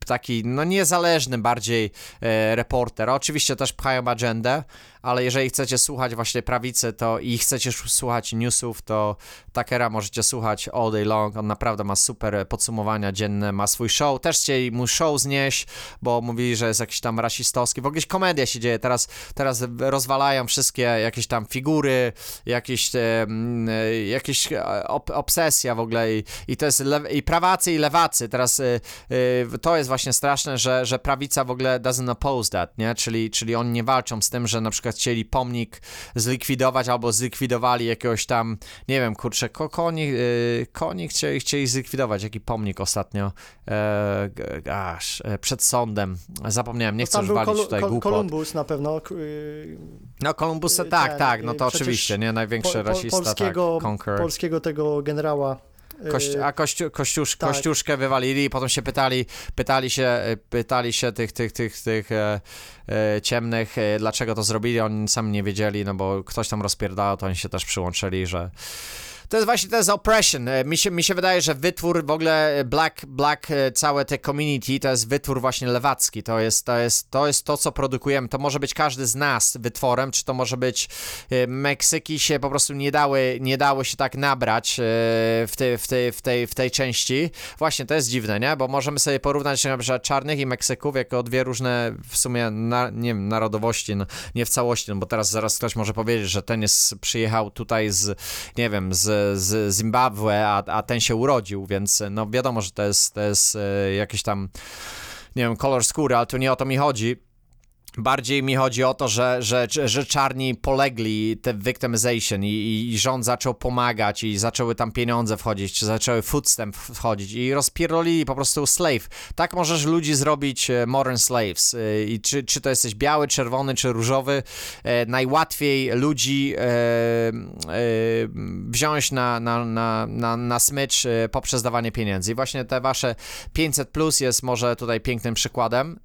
taki no niezależny bardziej e, reporter. Oczywiście też pchają agendę, ale jeżeli chcecie słuchać właśnie prawicy to i chcecie słuchać newsów, to Takera możecie słuchać all day long. On naprawdę ma super podsumowania dzienne, ma swój show. Też chcieli mu show znieść, bo mówili, że jest jakiś tam rasistowski. W ogóle komedia się dzieje. Teraz, teraz rozwalają wszystkie jakieś tam figury, jakieś, e, jakieś ob, obsesja w ogóle i, i to jest i prawacy i lewacy. Teraz e, e, to jest właśnie straszne, że, że prawica w ogóle doesn't oppose that, nie? Czyli, czyli oni nie walczą z tym, że na przykład chcieli pomnik zlikwidować albo zlikwidowali jakiegoś tam, nie wiem, kurczę, ko, koni, e, koni chcieli, chcieli zlikwidować, jaki pomnik ostatnio, e, aż, e, przed sądem, zapomniałem, nie No chcę już walić tutaj Kol- głupot. Kolumbus na pewno. y, No Kolumbus, y, tak, ten, tak, no y, to oczywiście, nie, największy po- po- rasista, polskiego, tak, Conqueror. polskiego tego generała. Y, a kościół, kościusz, tak. kościuszkę wywalili i potem się pytali, pytali się, e, pytali się tych, tych, tych, tych e, e, ciemnych, e, dlaczego to zrobili, oni sami nie wiedzieli, no bo ktoś tam rozpierdał, to oni się też przyłączyli, że to jest właśnie, to jest oppression. E, Mi się, mi się wydaje, że wytwór w ogóle Black, Black, e, całe te community, to jest wytwór właśnie lewacki. To jest, to jest, to jest to, co produkujemy. To może być każdy z nas wytworem, czy to może być e, Meksyki się po prostu nie dały, nie dało się tak nabrać e, w, tej, w, tej, w, tej, w tej części. Właśnie, to jest dziwne, nie? Bo możemy sobie porównać na przykład czarnych i Meksyków jako dwie różne w sumie, na, nie wiem, narodowości, no, nie w całości, no bo teraz zaraz ktoś może powiedzieć, że ten jest, przyjechał tutaj z, nie wiem, z, z Zimbabwe, a, a ten się urodził, więc no wiadomo, że to jest, to jest e, jakiś tam, nie wiem, kolor skóry, ale tu nie o to mi chodzi. Bardziej mi chodzi o to, że, że, że czarni polegli, te victimization i, i rząd zaczął pomagać i zaczęły tam pieniądze wchodzić, zaczęły food stamp wchodzić i rozpierdolili po prostu slave. Tak możesz ludzi zrobić e, modern slaves. E, I czy, czy to jesteś biały, czerwony, czy różowy, e, najłatwiej ludzi wziąć na, na, na, na, na smycz poprzez dawanie pieniędzy. I właśnie te wasze 500 plus jest może tutaj pięknym przykładem.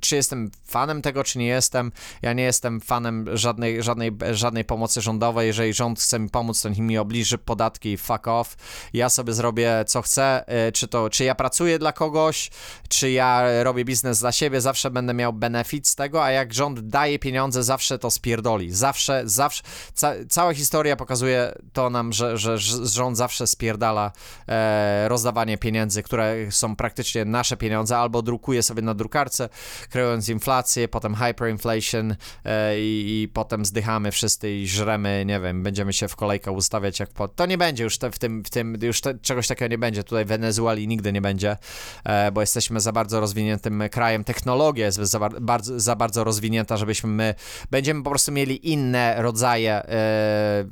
Czy jestem jestem fanem tego, czy nie jestem. Ja nie jestem fanem żadnej, żadnej, żadnej pomocy rządowej. Jeżeli rząd chce mi pomóc, to mi obliży podatki i fuck off. Ja sobie zrobię co chcę. Y, Czy to, czy ja pracuję dla kogoś, czy ja robię biznes dla siebie, zawsze będę miał benefit z tego, a jak rząd daje pieniądze, zawsze to spierdoli. Zawsze, zawsze. Ca cała historia pokazuje to nam, że, że ż- rząd zawsze spierdala e, rozdawanie pieniędzy, które są praktycznie nasze pieniądze, albo drukuje sobie na drukarce, kreując inflację, potem hyperinflation e, i, i potem zdychamy wszyscy i żremy, nie wiem, będziemy się w kolejkę ustawiać jak po... To nie będzie już te, w tym, w tym już te, czegoś takiego nie będzie. Tutaj w Wenezueli nigdy nie będzie, e, bo jesteśmy za bardzo rozwiniętym krajem. Technologia jest za, bar- bardzo, za bardzo rozwinięta, żebyśmy my będziemy po prostu mieli inne rodzaje e,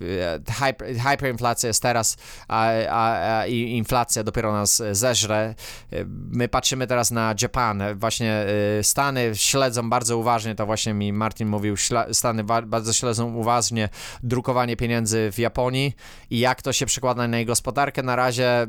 hyper, hyperinflacja jest teraz, a, a, a inflacja dopiero nas zeżre. My patrzymy teraz na Japan, właśnie Stany śledzą bardzo uważnie, to właśnie mi Martin mówił, Stany bardzo śledzą uważnie drukowanie pieniędzy w Japonii i jak to się przekłada na jej gospodarkę. Na razie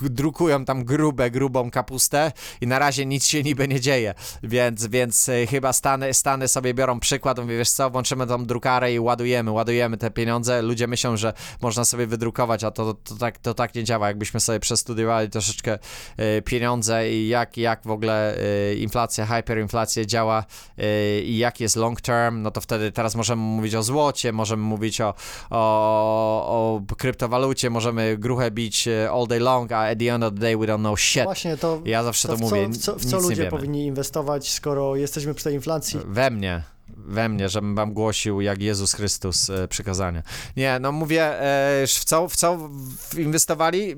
drukują tam grube, grubą kapustę i na razie nic się niby nie dzieje, więc, więc e, chyba Stany, Stany sobie biorą przykład, mówię, wiesz co, włączymy tą drukarę i ładujemy, ładujemy te pieniądze. Ludzie myślą, że można sobie wydrukować, a to, to, tak, to tak nie działa. Jakbyśmy sobie przestudiowali troszeczkę e, pieniądze i jak, jak w ogóle e, inflacja, hyperinflacja działa e, i jak jest long term, no to wtedy teraz możemy mówić o złocie, możemy mówić o, o, o kryptowalucie, możemy gruchę bić e, all day long, a at the end of the day we don't know shit. Właśnie to, Ja zawsze to, to w, mówię, co, w, co, w co ludzie powinni inwestować, skoro jesteśmy przy tej inflacji? We mnie. We mnie, żebym wam głosił jak Jezus Chrystus e, przykazania. Nie, no mówię, e, w, co, w co inwestowali?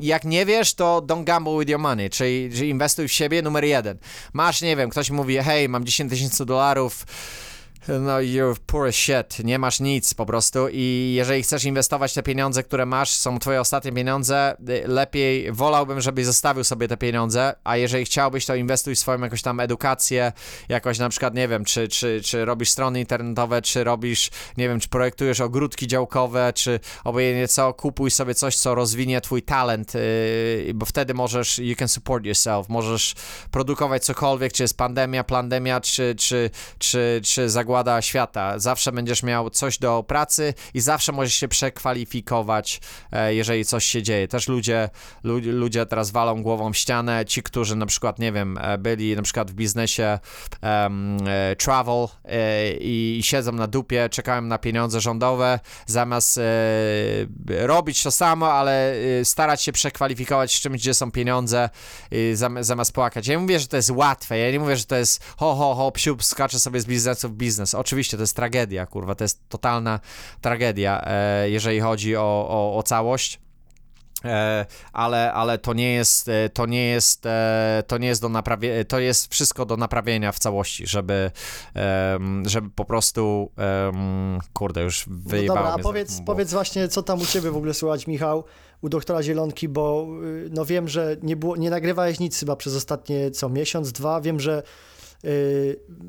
Jak nie wiesz, to don't gamble with your money, czyli, czyli inwestuj w siebie numer jeden. Masz, nie wiem, ktoś mówi, hej, mam 10 tysięcy dolarów, no you're poor as shit, nie masz nic po prostu i jeżeli chcesz inwestować te pieniądze, które masz, są twoje ostatnie pieniądze, y, lepiej wolałbym, żebyś zostawił sobie te pieniądze, a jeżeli chciałbyś, to inwestuj w swoją jakąś tam edukację, jakoś na przykład, nie wiem, czy, czy, czy robisz strony internetowe, czy robisz, nie wiem, czy projektujesz ogródki działkowe, czy obojętnie co, kupuj sobie coś, co rozwinie twój talent, yy, bo wtedy możesz, you can support yourself, możesz produkować cokolwiek, czy jest pandemia, plandemia, czy, czy, czy, czy świata. Zawsze będziesz miał coś do pracy i zawsze możesz się przekwalifikować, e, jeżeli coś się dzieje. Też ludzie, lu, ludzie teraz walą głową w ścianę, ci, którzy na przykład, nie wiem, e, byli na przykład w biznesie e, travel e, i siedzą na dupie, czekają na pieniądze rządowe, zamiast e, robić to samo, ale starać się przekwalifikować z czymś, gdzie są pieniądze, zam, zamiast płakać. Ja nie mówię, że to jest łatwe, ja nie mówię, że to jest ho, ho, ho, psiup, skacze sobie z biznesu w biznes. Oczywiście to jest tragedia, kurwa, to jest totalna tragedia, e, jeżeli chodzi o, o, o całość. E, ale, ale to nie jest, e, to nie jest, to nie jest do naprawienia, to jest wszystko do naprawienia w całości, żeby, żeby po prostu, kurde, już No wyjebało dobra, a powiedz, za- powiedz właśnie, co tam u ciebie w ogóle słychać, Michał, u doktora Zielonki, bo y, no wiem, że nie, było, nie nagrywałeś nic chyba przez ostatnie, co, miesiąc, dwa. Wiem, że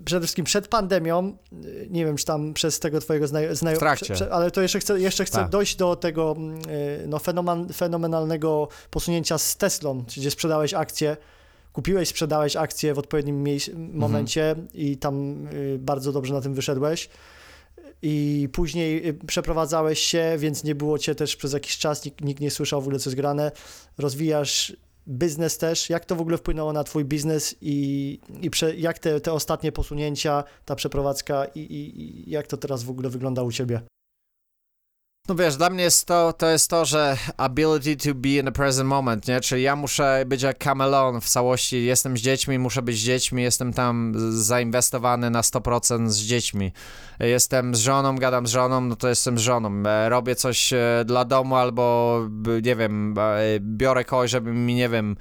przede wszystkim przed pandemią, y, nie wiem, czy tam przez tego twojego znajomego, ale to jeszcze chcę, jeszcze chcę Tak. dojść do tego y, no, fenomen, fenomenalnego posunięcia z Teslą, gdzie sprzedałeś akcje, kupiłeś, sprzedałeś akcje w odpowiednim miejsc, momencie i tam y, bardzo dobrze na tym wyszedłeś i później y, przeprowadzałeś się, więc nie było cię też przez jakiś czas, nikt, nikt nie słyszał w ogóle, co jest grane. Rozwijasz biznes też. Jak to w ogóle wpłynęło na twój biznes i, i prze, jak te, te ostatnie posunięcia, ta przeprowadzka i, i, i jak to teraz w ogóle wygląda u ciebie? No wiesz, dla mnie jest to, to jest to, że ability to be in the present moment, nie? Czyli ja muszę być jak kameleon w całości. Jestem z dziećmi, muszę być z dziećmi, jestem tam zainwestowany na 100% z dziećmi. Jestem z żoną, gadam z żoną, no to jestem z żoną. E, Robię coś e, dla domu albo, nie wiem, e, biorę kogoś, żeby mi, nie wiem,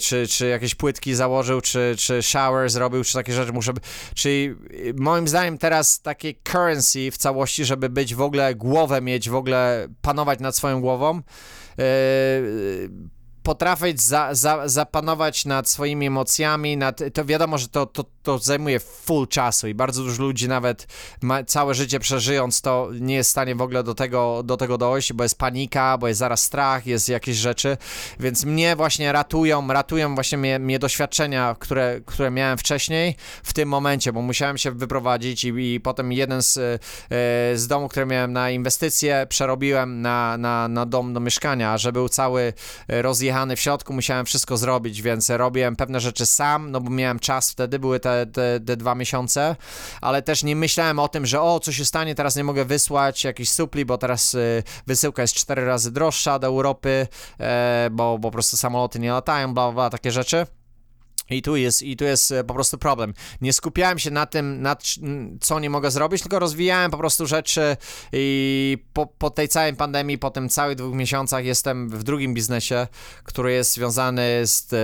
czy, czy jakieś płytki założył, czy, czy shower zrobił, czy takie rzeczy muszę... Czyli moim zdaniem teraz takie currency w całości, żeby być w ogóle głowę mieć, w ogóle panować nad swoją głową, e, potrafić za, za, zapanować nad swoimi emocjami, nad, to wiadomo, że to, to, to zajmuje full czasu i bardzo dużo ludzi nawet ma, całe życie przeżyjąc to nie jest w stanie w ogóle do tego, do tego dojść, bo jest panika, bo jest zaraz strach, jest jakieś rzeczy, więc mnie właśnie ratują, ratują właśnie mnie, mnie doświadczenia, które, które miałem wcześniej w tym momencie, bo musiałem się wyprowadzić i, i potem jeden z, e, z domu, który miałem na inwestycje, przerobiłem na, na, na dom do mieszkania, że był cały e, rozjechany w środku, musiałem wszystko zrobić, więc robiłem pewne rzeczy sam, no bo miałem czas wtedy, były te, te, te dwa miesiące, ale też nie myślałem o tym, że o, co się stanie, teraz nie mogę wysłać jakichś supli, bo teraz y, wysyłka jest cztery razy droższa do Europy, e, bo, bo po prostu samoloty nie latają, bla, bla, bla takie rzeczy. I tu jest, i tu jest e, po prostu problem. Nie skupiałem się na tym, nad, co nie mogę zrobić, tylko rozwijałem po prostu rzeczy i po, po tej całej pandemii, po tym całych dwóch miesiącach jestem w drugim biznesie, który jest związany z, e,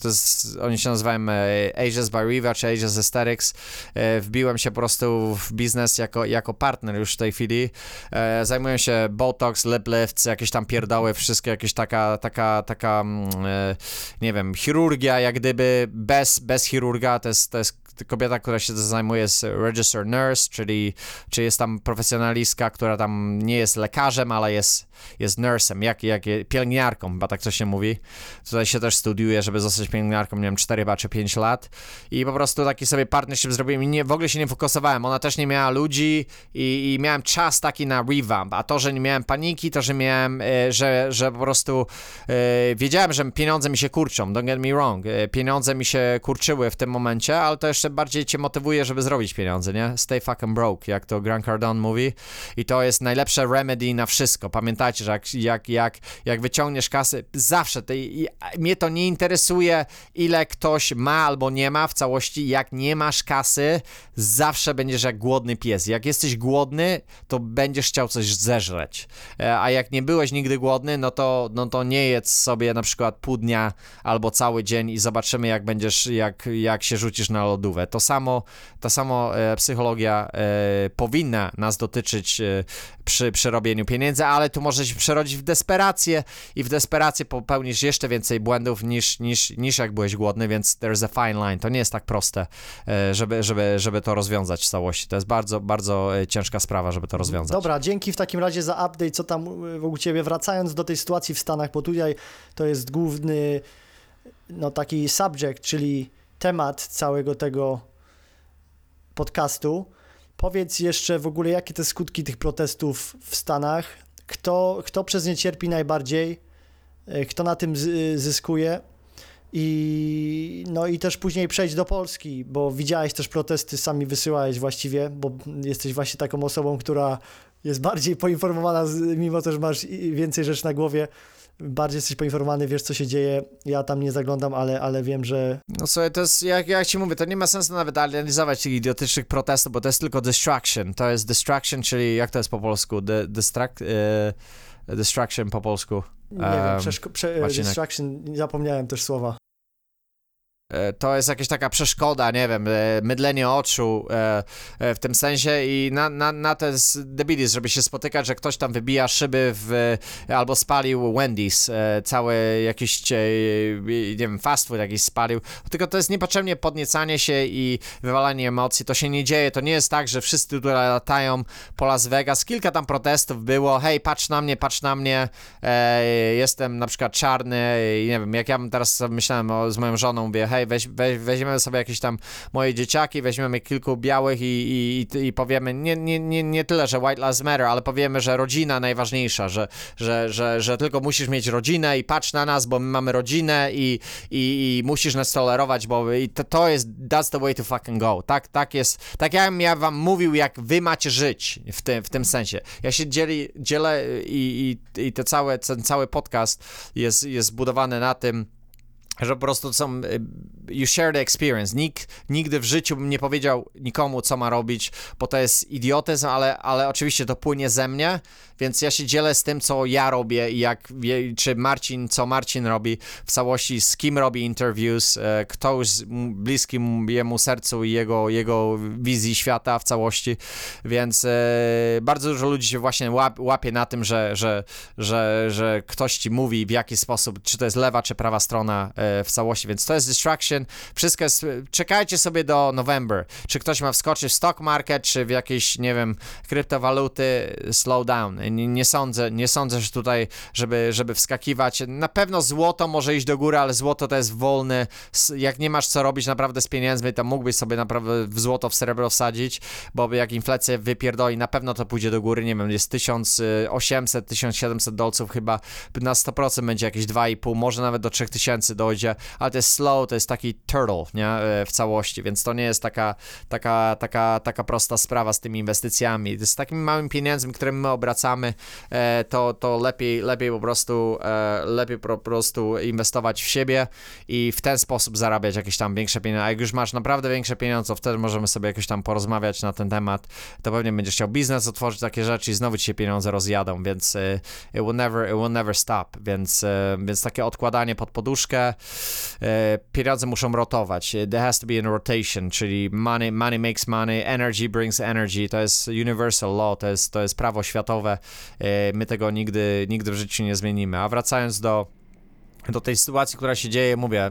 to jest, oni się nazywają e, Asia's by Riva, czy Asia's Aesthetics. Wbiłem się po prostu w biznes jako, jako partner już w tej chwili. Zajmuję się Botox, lip lifts, jakieś tam pierdoły, wszystkie jakieś taka, taka, taka, nie wiem, chirurgia, jak gdyby bez, bez chirurga, to jest, to jest kobieta, która się zajmuje z register nurse, czyli czy jest tam profesjonalistka, która tam nie jest lekarzem, ale jest, jest nursem, jak, jak pielęgniarką, chyba tak to się mówi. Tutaj się też studiuje, żeby zostać pielęgniarką, nie wiem, 4 chyba czy 5 lat i po prostu taki sobie partnership zrobiłem i nie, w ogóle się nie fokusowałem. Ona też nie miała ludzi i, i miałem czas taki na revamp, a to, że nie miałem paniki, to, że miałem, e, że, że po prostu e, wiedziałem, że pieniądze mi się kurczą, don't get me wrong, e, pieniądze mi się kurczyły w tym momencie, ale to jeszcze bardziej cię motywuje, żeby zrobić pieniądze, nie? Stay fucking broke, jak to Grant Cardone mówi. I to jest najlepsze remedy na wszystko. Pamiętajcie, że jak, jak, jak, jak wyciągniesz kasy, zawsze, to, i, mnie to nie interesuje, ile ktoś ma albo nie ma w całości. Jak nie masz kasy, zawsze będziesz jak głodny pies. Jak jesteś głodny, to będziesz chciał coś zeżreć. E, a jak nie byłeś nigdy głodny, no to, no to nie jedz sobie na przykład pół dnia albo cały dzień i zobaczymy, jak będziesz, jak, jak się rzucisz na lodówkę to samo, ta samo e, psychologia e, powinna nas dotyczyć e, przy przerobieniu pieniędzy, ale tu może się przerodzić w desperację i w desperację popełnisz jeszcze więcej błędów niż, niż, niż jak byłeś głodny, więc there's a fine line. To nie jest tak proste, żeby, żeby, żeby to rozwiązać w całości. To jest bardzo, bardzo ciężka sprawa, żeby to rozwiązać. Dobra, dzięki w takim razie za update, co tam wokół ciebie. Wracając do tej sytuacji w Stanach, bo tutaj to jest główny no taki subject, czyli temat całego tego podcastu. Powiedz jeszcze w ogóle, jakie te skutki tych protestów w Stanach, kto, kto przez nie cierpi najbardziej, e, kto na tym zyskuje. I, no i też później przejść do Polski, bo widziałeś też protesty, sami wysyłałeś właściwie, bo jesteś właśnie taką osobą, która jest bardziej poinformowana, mimo też masz więcej rzeczy na głowie bardziej jesteś poinformowany, wiesz co się dzieje. Ja tam nie zaglądam, ale, ale wiem, że. No słuchaj, to jest, jak, jak ci mówię, to nie ma sensu nawet analizować tych idiotycznych protestów, bo to jest tylko distraction. To jest distraction, czyli jak to jest po polsku? De, distract, e, distraction po polsku. Nie um, wiem, przeszko- prze, distraction, zapomniałem też słowa. E, to jest jakaś taka przeszkoda, nie wiem, e, mydlenie oczu e, w tym sensie i na, na, na to jest debilizm, żeby się spotykać, że ktoś tam wybija szyby w, albo spalił Wendy's, cały jakiś, nie wiem, fast food jakiś spalił, tylko to jest niepotrzebnie podniecanie się i wywalanie emocji, to się nie dzieje, to nie jest tak, że wszyscy tutaj latają po Las Vegas, kilka tam protestów było, hej, patrz na mnie, patrz na mnie, jestem na przykład czarny i nie wiem, jak ja bym teraz myślałem o, z moją żoną, mówię, hej, weź, weź, weźmiemy sobie jakieś tam moje dzieciaki, weźmiemy kilku białych i, i, i, powiemy, nie, nie, nie, nie tyle, że White Lives Matter, ale powiemy, że rodzina najważniejsza, że, że, że, że tylko musisz mieć rodzinę i patrz na nas, bo my mamy rodzinę i, i, i musisz nas tolerować, bo i to, to jest, that's the way to fucking go. Tak, tak jest, tak jak ja wam mówił, jak wy macie żyć w tym, w tym sensie. Ja się dzieli, dzielę i, i, i te całe, ten cały podcast jest, jest zbudowany na tym, że po prostu są, y, you share the experience. Nikt nigdy w życiu bym nie powiedział nikomu, co ma robić, bo to jest idiotyzm, ale, ale oczywiście to płynie ze mnie, więc ja się dzielę z tym, co ja robię i jak, czy Marcin, co Marcin robi w całości, z kim robi interviews, e, kto już bliski mu- jemu sercu i jego, jego wizji świata w całości, więc e, bardzo dużo ludzi się właśnie łap, łapie na tym, że, że, że, że ktoś ci mówi w jaki sposób, czy to jest lewa, czy prawa strona e, w całości, więc to jest distraction, wszystko jest, czekajcie sobie do November, czy ktoś ma wskoczyć w stock market, czy w jakieś, nie wiem, kryptowaluty, slow down, nie, nie sądzę, nie sądzę, że tutaj, żeby, żeby wskakiwać, na pewno złoto może iść do góry, ale złoto to jest wolny, jak nie masz co robić naprawdę z pieniędzmi, to mógłbyś sobie naprawdę w złoto, w srebro wsadzić, bo jak inflacja wypierdoli, na pewno to pójdzie do góry, nie wiem, jest 1800, 1700 dolców chyba, na 100% będzie jakieś 2,5, może nawet do 3000 dojdzie, ale to jest slow, to jest taki turtle, nie, e, w całości, więc to nie jest taka, taka, taka, taka prosta sprawa z tymi inwestycjami, z takimi małymi pieniędzmi, które my obracamy, e, to, to lepiej, lepiej po prostu, e, lepiej po prostu inwestować w siebie i w ten sposób zarabiać jakieś tam większe pieniądze, a jak już masz naprawdę większe pieniądze, to wtedy możemy sobie jakoś tam porozmawiać na ten temat, to pewnie będziesz chciał biznes otworzyć, takie rzeczy i znowu ci się pieniądze rozjadą, więc e, it will never, it will never stop, więc, więc takie odkładanie pod poduszkę, pieniądze muszą rotować, there has to be a rotation, czyli money, money makes money, energy brings energy, to jest universal law, to jest, to jest prawo światowe, my tego nigdy, nigdy w życiu nie zmienimy, a wracając do do tej sytuacji, która się dzieje, mówię,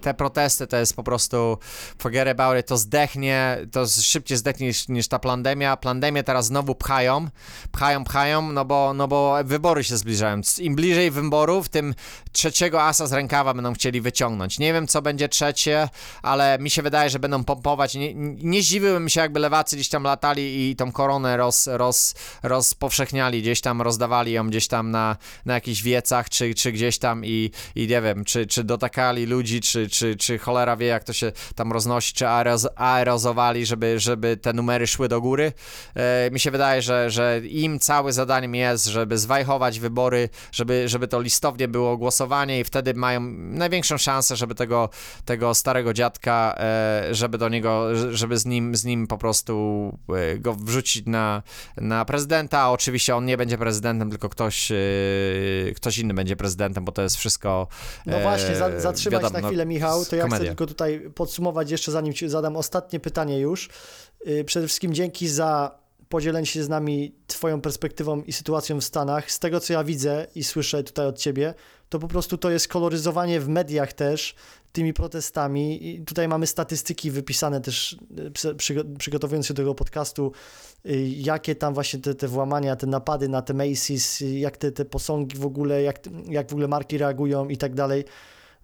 te protesty to jest po prostu forget about it, to zdechnie, to szybciej zdechnie niż, niż ta pandemia. Pandemię teraz znowu pchają, pchają, pchają, no bo, no bo wybory się zbliżają. Im bliżej wyborów, tym trzeciego asa z rękawa będą chcieli wyciągnąć. Nie wiem, co będzie trzecie, ale mi się wydaje, że będą pompować. Nie, nie zdziwiłbym się, jakby lewacy gdzieś tam latali i tą koronę roz, roz, rozpowszechniali, gdzieś tam rozdawali ją gdzieś tam na, na jakichś wiecach, czy, czy gdzieś tam i, i nie wiem, czy, czy dotakali ludzi, czy, czy, czy cholera wie, jak to się tam roznosi, czy aeroz, aerozowali, żeby, żeby te numery szły do góry. E, mi się wydaje, że, że im całe zadaniem jest, żeby zwajchować wybory, żeby, żeby to listownie było głosowanie i wtedy mają największą szansę, żeby tego, tego starego dziadka, e, żeby do niego, żeby z nim, z nim po prostu e, go wrzucić na, na prezydenta, oczywiście on nie będzie prezydentem, tylko ktoś, e, ktoś inny będzie prezydentem, bo to jest wszystko No e, właśnie, za, zatrzymać wiadomo, na no, chwilę, Michał, to ja komedia. chcę tylko tutaj podsumować jeszcze, zanim ci zadam ostatnie pytanie już. Yy, Przede wszystkim dzięki za podzielenie się z nami twoją perspektywą i sytuacją w Stanach. Z tego, co ja widzę i słyszę tutaj od ciebie, to po prostu to jest koloryzowanie w mediach też tymi protestami. I tutaj mamy statystyki wypisane też, przygo- przygotowując się do tego podcastu, yy, jakie tam właśnie te, te włamania, te napady na te Macy's, yy, jak te, te posągi w ogóle, jak, jak w ogóle marki reagują i tak dalej.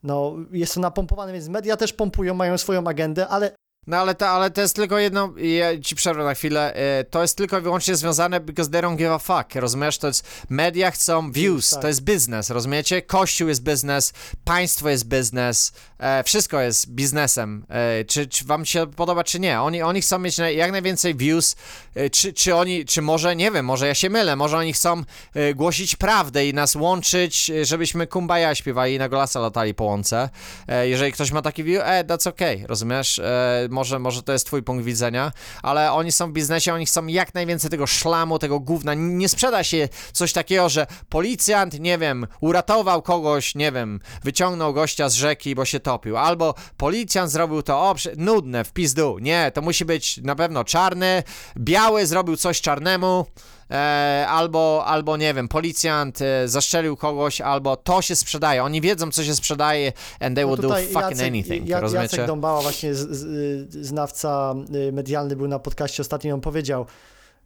No, jest to napompowane, więc media też pompują, mają swoją agendę, ale No ale to, ale to jest tylko jedno, ja ci przerwę na chwilę, e, to jest tylko i wyłącznie związane because they don't give a fuck, rozumiesz? To jest, media chcą views, tak. to jest biznes, rozumiecie? Kościół jest biznes, państwo jest biznes, e, wszystko jest biznesem, e, czy, czy wam się podoba, czy nie. Oni, oni chcą mieć jak najwięcej views, e, czy, czy oni, czy może, nie wiem, może ja się mylę, może oni chcą e, głosić prawdę i nas łączyć, żebyśmy kumbaya śpiewali i na golasa latali po łące. Jeżeli ktoś ma taki view, e, that's okay, rozumiesz? Może, może to jest twój punkt widzenia, ale oni są w biznesie, oni chcą jak najwięcej tego szlamu, tego gówna. Nie sprzeda się coś takiego, że policjant, nie wiem, uratował kogoś, nie wiem, wyciągnął gościa z rzeki, bo się topił, albo policjant zrobił to, o, nudne, w pizdu. Nie, to musi być na pewno czarny, biały zrobił coś czarnemu, e, albo, albo nie wiem, policjant e, zastrzelił kogoś, albo to się sprzedaje. Oni wiedzą, co się sprzedaje and they no will do fucking Jacek, anything, Ja- rozumiecie? Jacek Dąbała, właśnie z, z, y, znawca y, medialny, był na podcaście ostatnio, on powiedział,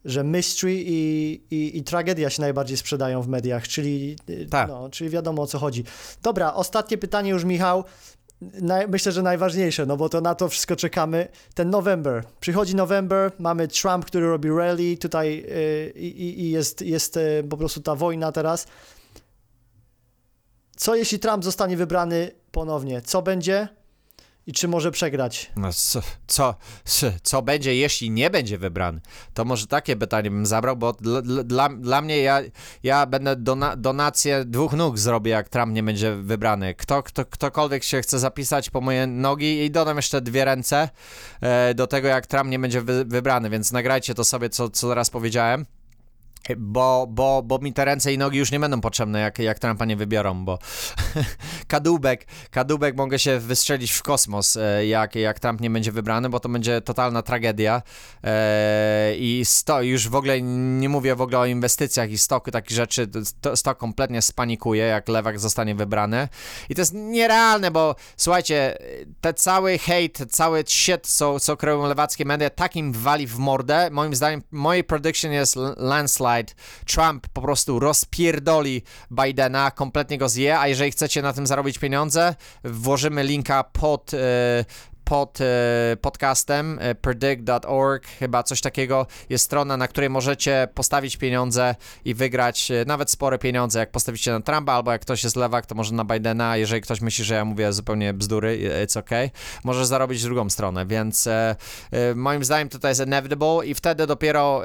że mystery i, i, i tragedia się najbardziej sprzedają w mediach, czyli, y, Tak. no, czyli wiadomo o co chodzi. Dobra, ostatnie pytanie już, Michał. Naj, myślę, że najważniejsze, no bo to na to wszystko czekamy. Ten November. Przychodzi November, mamy Trump, który robi rally, tutaj y, i i jest, jest y, po prostu ta wojna teraz. Co jeśli Trump zostanie wybrany ponownie? Co będzie? I czy może przegrać? No co, co, co będzie, jeśli nie będzie wybrany? To może takie pytanie bym zabrał, bo dla, dla, mnie ja, ja będę dona, donację dwóch nóg zrobię, jak Trump nie będzie wybrany. Kto, kto, ktokolwiek się chce zapisać po moje nogi i dodam jeszcze dwie ręce e, do tego, jak Trump nie będzie wy, wybrany, więc nagrajcie to sobie, co, co teraz powiedziałem. Bo, bo, bo mi te ręce i nogi już nie będą potrzebne, jak, jak Trumpa nie wybiorą, bo <laughs> kadłubek, kadłubek mogę się wystrzelić w kosmos, e, jak, jak Trump nie będzie wybrany, bo to będzie totalna tragedia. E, i sto, już w ogóle nie mówię w ogóle o inwestycjach i stoku, takich rzeczy, to, stok kompletnie spanikuje, jak Lewak zostanie wybrany. I to jest nierealne, bo słuchajcie, te cały hejt, cały shit, co, co kreują lewackie media, tak im wali w mordę, moim zdaniem, mojej prediction jest landslide Trump po prostu rozpierdoli Bidena, kompletnie go zje, a jeżeli chcecie na tym zarobić pieniądze, włożymy linka pod, e, pod e, podcastem e, predict.org, chyba coś takiego. Jest strona, na której możecie postawić pieniądze i wygrać e, nawet spore pieniądze, jak postawicie na Trumpa, albo jak ktoś jest lewak, to może na Bidena, jeżeli ktoś myśli, że ja mówię zupełnie bzdury, it's okay, może zarobić drugą stronę, więc moim zdaniem to jest inevitable i wtedy dopiero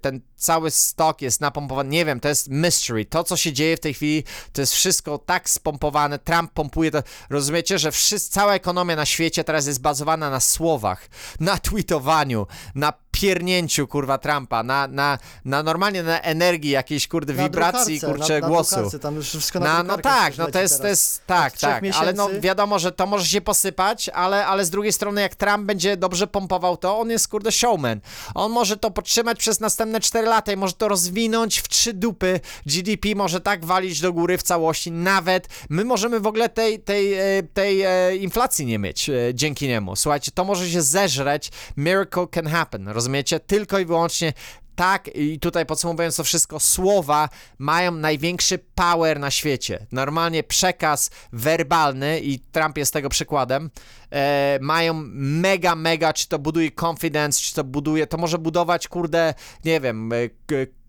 ten cały stok jest napompowany, nie wiem, to jest mystery, to co się dzieje w tej chwili, to jest wszystko tak spompowane, Trump pompuje to, rozumiecie, że wszyscy, cała ekonomia na świecie teraz jest bazowana na słowach, na tweetowaniu, na piernięciu, kurwa, Trumpa, na, na, na normalnie na energii jakiejś, kurde, Na wibracji, kurczę, na, na głosu. drukarce, tam już wszystko na, Na, no tak, no to jest, to jest tak, tak, ale no miesięcy- wiadomo, że to może się posypać, ale, ale z drugiej strony jak Trump będzie dobrze pompował to, on jest kurde showman. On może to podtrzymać przez następne 4 lata i może to rozwinąć w trzy dupy. GDP może tak walić do góry w całości, nawet my możemy w ogóle tej, tej, e, tej e, inflacji nie mieć e, dzięki niemu. Słuchajcie, to może się zeżreć, miracle can happen, rozumiecie? Tylko i wyłącznie tak, i tutaj podsumowując to wszystko, słowa mają największy power na świecie. Normalnie przekaz werbalny, i Trump jest tego przykładem, e, mają mega, mega, czy to buduje confidence, czy to buduje, to może budować, kurde, nie wiem, e,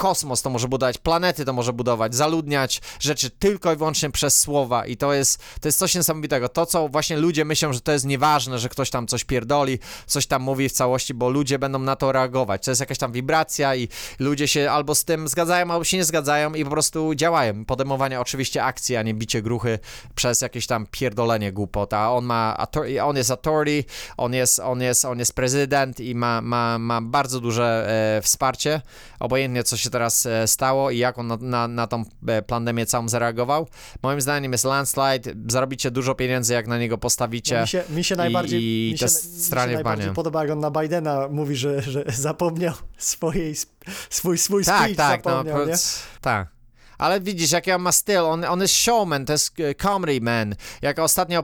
kosmos to może budować, planety to może budować, zaludniać rzeczy tylko i wyłącznie przez słowa i to jest, to jest coś niesamowitego. To, co właśnie ludzie myślą, że to jest nieważne, że ktoś tam coś pierdoli, coś tam mówi w całości, bo ludzie będą na to reagować. To jest jakaś tam wibracja i ludzie się albo z tym zgadzają, albo się nie zgadzają i po prostu działają. Podejmowanie oczywiście akcji, a nie bicie gruchy przez jakieś tam pierdolenie głupot, a on ma, on jest authority, on jest, on jest, on jest prezydent i ma, ma, ma bardzo duże e, wsparcie, obojętnie co się teraz e, stało i jak on na, na, na tą e, pandemię całą zareagował. Moim zdaniem jest landslide, zarobicie dużo pieniędzy, jak na niego postawicie. No, mi, się, mi się najbardziej, i mi się, mi się najbardziej podoba, jak on na Bidena mówi, że, że zapomniał <laughs> swojej, swój, swój Tak, speech tak, no, zapomniał, nie? pro- tak. Ale widzisz, jaki on ma styl, on, on jest showman, to jest e, comedy man. Jak ostatnio,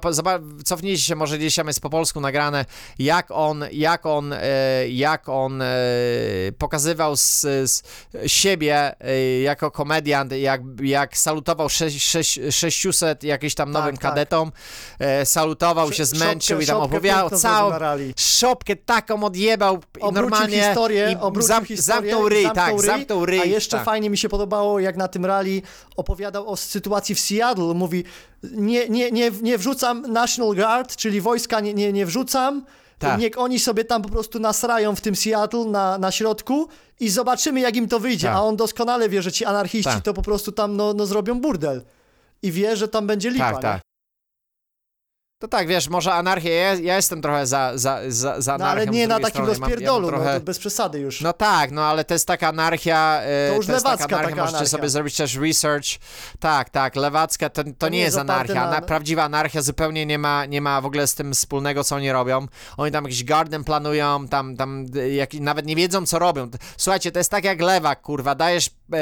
cofnijcie się, może gdzieś tam jest po polsku nagrane, jak on, jak on, e, jak on e, pokazywał z, z siebie jako komediant, jak, jak salutował sześć, sześć, 600 jakichś tam nowym Tak, tak. kadetom, e, salutował się, zmęczył Szopkę- i tam opowiadał całą, szopkę taką odjebał i Obrócił normalnie historię, i zam, historię, zamknął ryj, zamknął tak, ryj, zamknął ryj. A jeszcze tak. fajnie mi się podobało, jak na tym rally opowiadał o sytuacji w Seattle. Mówi, nie, nie, nie, nie wrzucam National Guard, czyli wojska nie, nie, nie wrzucam. Tak. Niech oni sobie tam po prostu nasrają w tym Seattle na, na środku i zobaczymy, jak im to wyjdzie. Tak. A on doskonale wie, że ci anarchiści Tak. to po prostu tam no, no, zrobią burdel. I wie, że tam będzie lipa. Tak, tak. To tak, wiesz, może anarchię, ja, ja jestem trochę za, za, za, za No anarchią. ale nie na takim strony rozpierdolu, ja no trochę... to bez przesady już. No tak, no ale to jest taka anarchia. e, To już jest lewacka taka anarchia, taka możecie anarchia. sobie zrobić też research. Tak, tak, lewacka to, to, nie jest oparte anarchia. na- Na... Prawdziwa anarchia zupełnie nie ma, nie ma w ogóle z tym wspólnego, co oni robią. Oni tam jakiś garden planują, tam, tam e, jak, nawet nie wiedzą, co robią. Słuchajcie, to jest tak jak lewak, kurwa, dajesz e,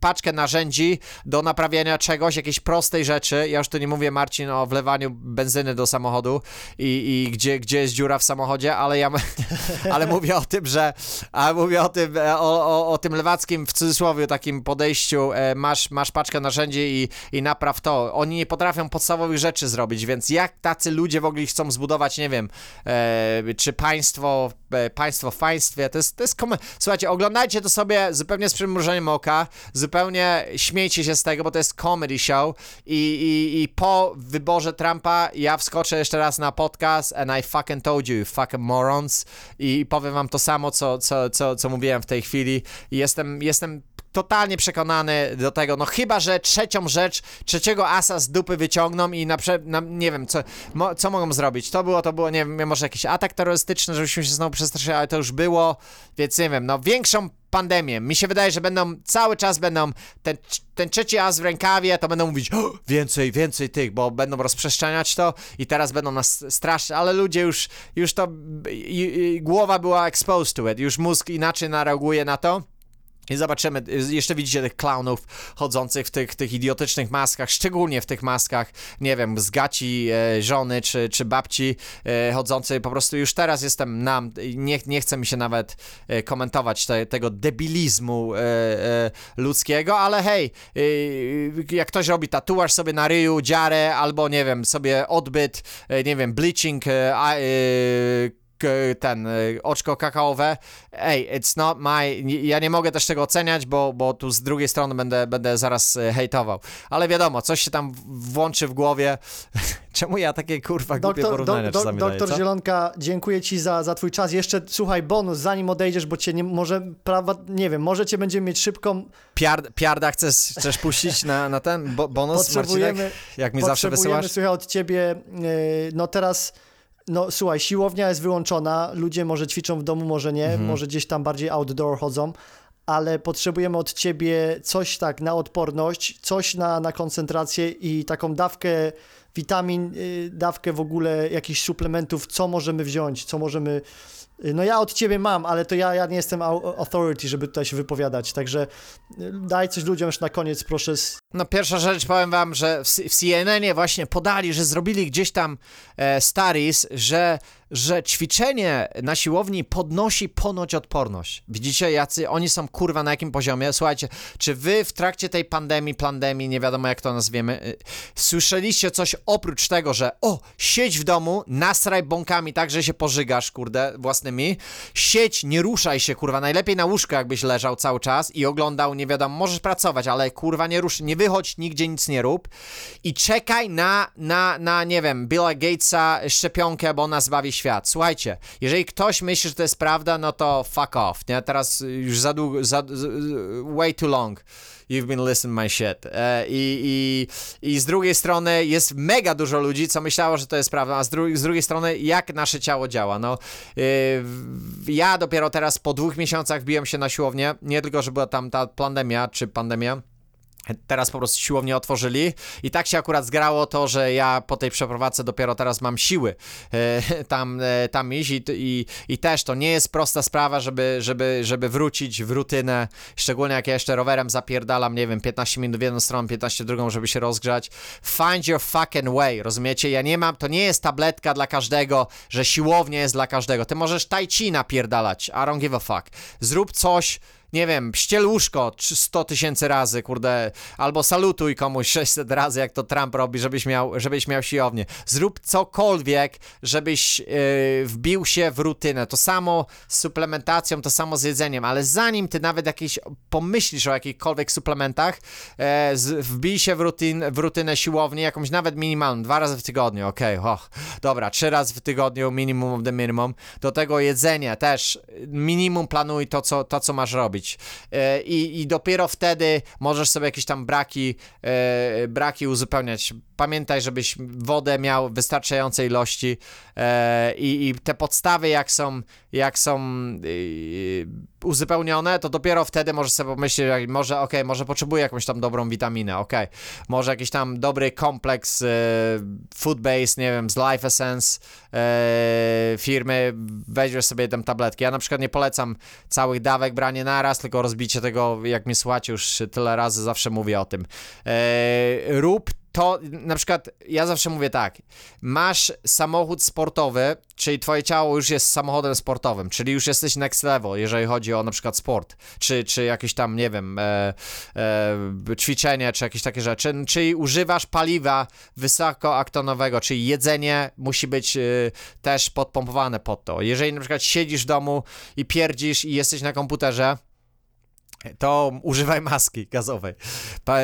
paczkę narzędzi do naprawiania czegoś, jakiejś prostej rzeczy. Ja już tu nie mówię, Marcin, o wlewaniu benzyny do samochodu i, i gdzie, gdzie jest dziura w samochodzie, ale ja <laughs> ale mówię o tym, że a mówię o tym, e, o, o, o tym lewackim w cudzysłowie takim podejściu, e, masz, masz paczkę narzędzi i, i napraw to. Oni nie potrafią podstawowych rzeczy zrobić, więc jak tacy ludzie w ogóle chcą zbudować, nie wiem, e, czy państwo, e, państwo w państwie, to jest, to jest kom... Słuchajcie, oglądajcie to sobie zupełnie z przymrużeniem oka, zupełnie śmiejcie się z tego, bo to jest comedy show i, i, i po wyborze Trumpa ja wskoczę jeszcze raz na podcast and I fucking told you, fucking morons. I powiem wam to samo, co, co, co, co mówiłem w tej chwili. Jestem, jestem totalnie przekonany do tego, no chyba, że trzecią rzecz, trzeciego asa z dupy wyciągną i na, prze, na nie wiem, co, mo, co mogą zrobić. To było, to było, nie wiem, może jakiś atak terrorystyczny, żebyśmy się znowu przestraszyli, ale to już było, więc nie wiem, no większą pandemię. Mi się wydaje, że będą, cały czas będą, ten, ten trzeci as w rękawie, to będą mówić o, więcej, więcej tych, bo będą rozprzestrzeniać to i teraz będą nas straszyć, ale ludzie już, już to, i, i, głowa była exposed to it, już mózg inaczej reaguje na to. I zobaczymy, jeszcze widzicie tych clownów chodzących w tych, tych idiotycznych maskach, szczególnie w tych maskach, nie wiem, z gaci e, żony czy, czy babci e, chodzącej. Po prostu już teraz jestem nam, nie, nie chce mi się nawet e, komentować te, tego debilizmu e, e, ludzkiego, ale hej, e, jak ktoś robi tatuaż sobie na ryju, dziarę, albo nie wiem, sobie odbyt, e, nie wiem, bleaching, e, e, ten, y, oczko kakaowe. Ej, it's not my... Ja nie mogę też tego oceniać, bo, bo tu z drugiej strony będę, będę zaraz y, hejtował. Ale wiadomo, coś się tam włączy w głowie. <laughs> Czemu ja takie kurwa głupie Doktor, porównania do, do, daję, doktor? Zielonka, dziękuję ci za, za twój czas. Jeszcze słuchaj, bonus, zanim odejdziesz, bo cię nie może, prawa, nie wiem, może cię będziemy mieć szybką. Piard, piarda chcesz, chcesz puścić na, na ten bo, bonus, Potrzebujemy, Marcinek? Jak mi zawsze potrzebujemy, wysyłasz? słuchaj, od ciebie, yy, no teraz, no słuchaj, siłownia jest wyłączona, ludzie może ćwiczą w domu, może nie, Mhm. może gdzieś tam bardziej outdoor chodzą, ale potrzebujemy od ciebie coś tak na odporność, coś na, na koncentrację i taką dawkę witamin, yy, dawkę w ogóle jakichś suplementów, co możemy wziąć, co możemy... yy, No ja od ciebie mam, ale to ja, ja nie jestem au- authority, żeby tutaj się wypowiadać, także yy, daj coś ludziom już na koniec, proszę, No pierwsza rzecz, powiem wam, że w, CNN-ie właśnie podali, że zrobili gdzieś tam e, stories, że, że ćwiczenie na siłowni podnosi ponoć odporność. Widzicie, jacy oni są kurwa na jakim poziomie? Słuchajcie, czy wy w trakcie tej pandemii, plandemii, nie wiadomo jak to nazwiemy, y, słyszeliście coś oprócz tego, że o, siedź w domu, nastraj bąkami tak, że się pożygasz, kurde, własnymi, siedź, nie ruszaj się, kurwa, najlepiej na łóżku jakbyś leżał cały czas i oglądał, nie wiadomo, możesz pracować, ale kurwa nie rusz, nie wychodź, nigdzie nic nie rób i czekaj na, na, na nie wiem, Billa Gatesa szczepionkę, bo ona zbawi świat. Słuchajcie, jeżeli ktoś myśli, że to jest prawda, no to fuck off, nie? Teraz już za długo, za, way too long. You've been listening my shit. E, i, i, I z drugiej strony jest mega dużo ludzi, co myślało, że to jest prawda, a z, dru z drugiej strony jak nasze ciało działa. No, w- ja dopiero teraz po dwóch miesiącach biłem się na siłownię, nie tylko, że była tam ta pandemia, czy pandemia, Teraz po prostu siłownię otworzyli i tak się akurat zgrało to, że ja po tej przeprowadzce dopiero teraz mam siły e, <laughs> tam, e, tam iść i, i, i też to nie jest prosta sprawa, żeby, żeby, żeby wrócić w rutynę, szczególnie jak ja jeszcze rowerem zapierdalam, nie wiem, 15 minut w jedną stronę, 15 w drugą, żeby się rozgrzać. Find your fucking way, rozumiecie? Ja nie mam, to nie jest tabletka dla każdego, że siłownia jest dla każdego. Ty możesz tai chi napierdalać, I don't give a fuck. Zrób coś, nie wiem, ściel łóżko 100 tysięcy razy, kurde, albo salutuj komuś 600 razy, jak to Trump robi, żebyś miał, żebyś miał siłownię. Zrób cokolwiek, żebyś yy, wbił się w rutynę. To samo z suplementacją, to samo z jedzeniem, ale zanim ty nawet jakieś pomyślisz o jakichkolwiek suplementach, e, z, wbij się w, rutyn, w rutynę siłowni, jakąś nawet minimalną, dwa razy w tygodniu, okej, och, dobra, trzy razy w tygodniu, minimum of the minimum. Do tego jedzenie też, minimum planuj to, co, to, co masz robić. E, i, I dopiero wtedy możesz sobie jakieś tam braki, e, braki uzupełniać. Pamiętaj, żebyś wodę miał wystarczającej ilości e, i, i te podstawy jak są, jak są uzupełnione, to dopiero wtedy możesz sobie pomyśleć, może okej, może potrzebuję jakąś tam dobrą witaminę, okej, może jakiś tam dobry kompleks food base, nie wiem, z Life Essence firmy, weźmiesz sobie tam tabletki. Ja na przykład nie polecam całych dawek branie naraz, tylko rozbicie tego, jak mnie słuchacie już tyle razy, zawsze mówię o tym. E, rób to, na przykład, ja zawsze mówię tak, masz samochód sportowy, czyli twoje ciało już jest samochodem sportowym, czyli już jesteś next level, jeżeli chodzi o na przykład sport, czy, czy jakieś tam, nie wiem, e, e, ćwiczenie, czy jakieś takie rzeczy, czyli używasz paliwa wysokoaktonowego, czyli jedzenie musi być e, też podpompowane pod to. Jeżeli na przykład siedzisz w domu i pierdzisz i jesteś na komputerze, to używaj maski gazowej.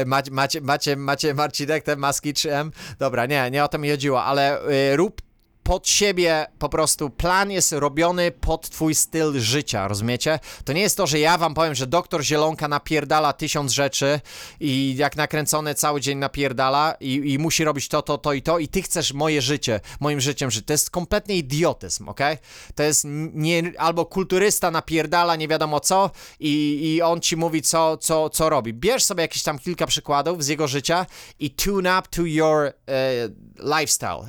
Macie, macie, macie, macie Marcinek te maski 3M? Dobra, nie, nie o to mi chodziło, ale y, rób pod siebie po prostu plan jest robiony pod twój styl życia, rozumiecie? To nie jest to, że ja wam powiem, że doktor Zielonka napierdala tysiąc rzeczy i jak nakręcony cały dzień napierdala i, i musi robić to, to, to i to i ty chcesz moje życie, moim życiem żyć. To jest kompletnie idiotyzm, ok? To jest nie, albo kulturysta napierdala nie wiadomo co i, i on ci mówi co, co, co robi. Bierz sobie jakieś tam kilka przykładów z jego życia i tune up to your e, lifestyle.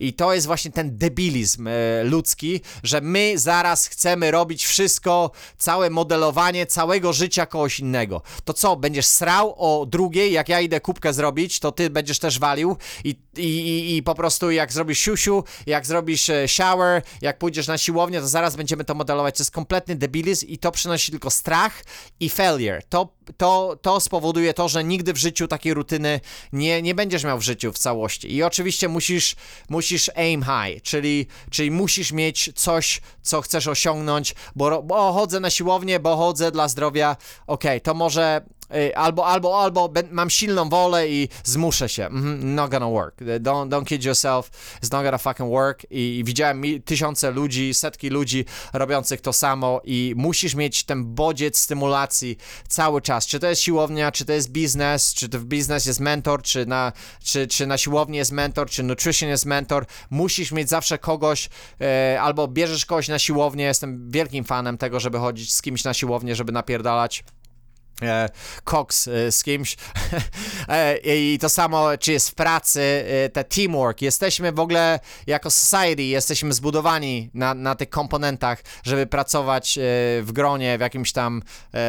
I to jest właśnie ten debilizm e, ludzki, że my zaraz chcemy robić wszystko, całe modelowanie całego życia kogoś innego. To co, będziesz srał o drugiej, jak ja idę kubkę zrobić, to ty będziesz też walił i, i, i, i po prostu jak zrobisz siusiu, jak zrobisz e, shower, jak pójdziesz na siłownię, to zaraz będziemy to modelować. To jest kompletny debilizm i to przynosi tylko strach i failure. To, to, to spowoduje to, że nigdy w życiu takiej rutyny nie, nie będziesz miał w życiu w całości. I oczywiście musisz, musisz aim high, czyli, czyli musisz mieć coś, co chcesz osiągnąć, bo, bo chodzę na siłownię, bo chodzę dla zdrowia, okej, to może albo, albo, albo mam silną wolę i zmuszę się. Mhm, not gonna work. Don't, don't kid yourself. It's not gonna fucking work. I, i widziałem tysiące ludzi, setki ludzi robiących to samo i musisz mieć ten bodziec stymulacji cały czas. Czy to jest siłownia, czy to jest biznes, czy to w biznes jest mentor, czy na, czy, czy na siłowni jest mentor, czy nutrition jest mentor. Musisz mieć zawsze kogoś, e, albo bierzesz kogoś na siłownię. Jestem wielkim fanem tego, żeby chodzić z kimś na siłownię, żeby napierdalać e, koks e, z kimś. <laughs> E, i to samo, czy jest w pracy, e, te teamwork, jesteśmy w ogóle jako society, jesteśmy zbudowani na, na tych komponentach, żeby pracować e, w gronie, w jakimś tam e, e,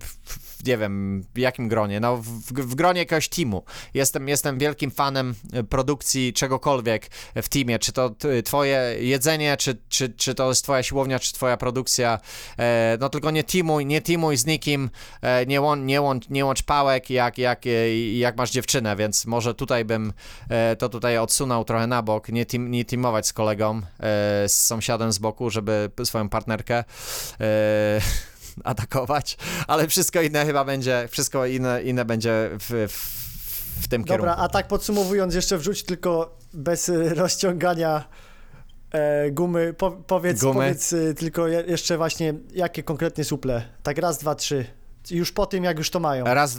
w- nie wiem, w jakim gronie, no w, w gronie jakiegoś teamu. Jestem, jestem wielkim fanem produkcji czegokolwiek w teamie, czy to twoje jedzenie, czy, czy, czy to jest twoja siłownia, czy twoja produkcja, e, no tylko nie teamuj, nie teamuj z nikim, e, nie, łą, nie, łącz, nie łącz pałek, jak, jak, e, jak masz dziewczynę, więc może tutaj bym to tutaj odsunął trochę na bok, nie, team, nie teamować z kolegą, z sąsiadem z boku, żeby swoją partnerkę <laughs> atakować, ale wszystko inne chyba będzie, wszystko inne, inne będzie w, w, w tym Dobra, kierunku. a tak podsumowując, jeszcze wrzuć tylko bez y, <laughs> rozciągania e, gumy. Po, powiedz, Gumy. powiedz y, tylko je, jeszcze właśnie, jakie konkretnie suple. Tak raz, dwa, trzy. Już po tym, jak już to mają. Raz.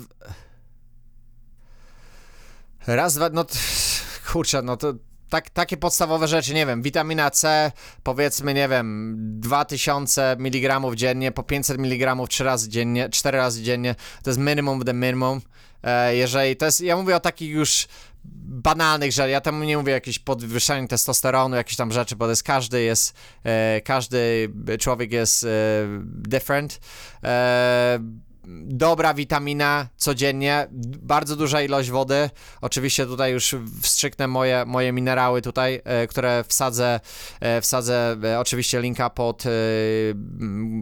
Raz, dwa, no kurczę, no to tak, takie podstawowe rzeczy, nie wiem, witamina C, powiedzmy, nie wiem, 2000 mg dziennie, po 500 mg 3 razy dziennie, 4 razy dziennie, to jest minimum the minimum. E, jeżeli to jest, ja mówię o takich już banalnych rzeczach, ja tam nie mówię o jakimś podwyższaniu testosteronu, jakieś tam rzeczy, bo to jest każdy jest, e, każdy człowiek jest e, different. Dobra witamina codziennie, bardzo duża ilość wody. Oczywiście tutaj już wstrzyknę moje, moje minerały tutaj, e, które wsadzę, e, wsadzę e, oczywiście linka pod,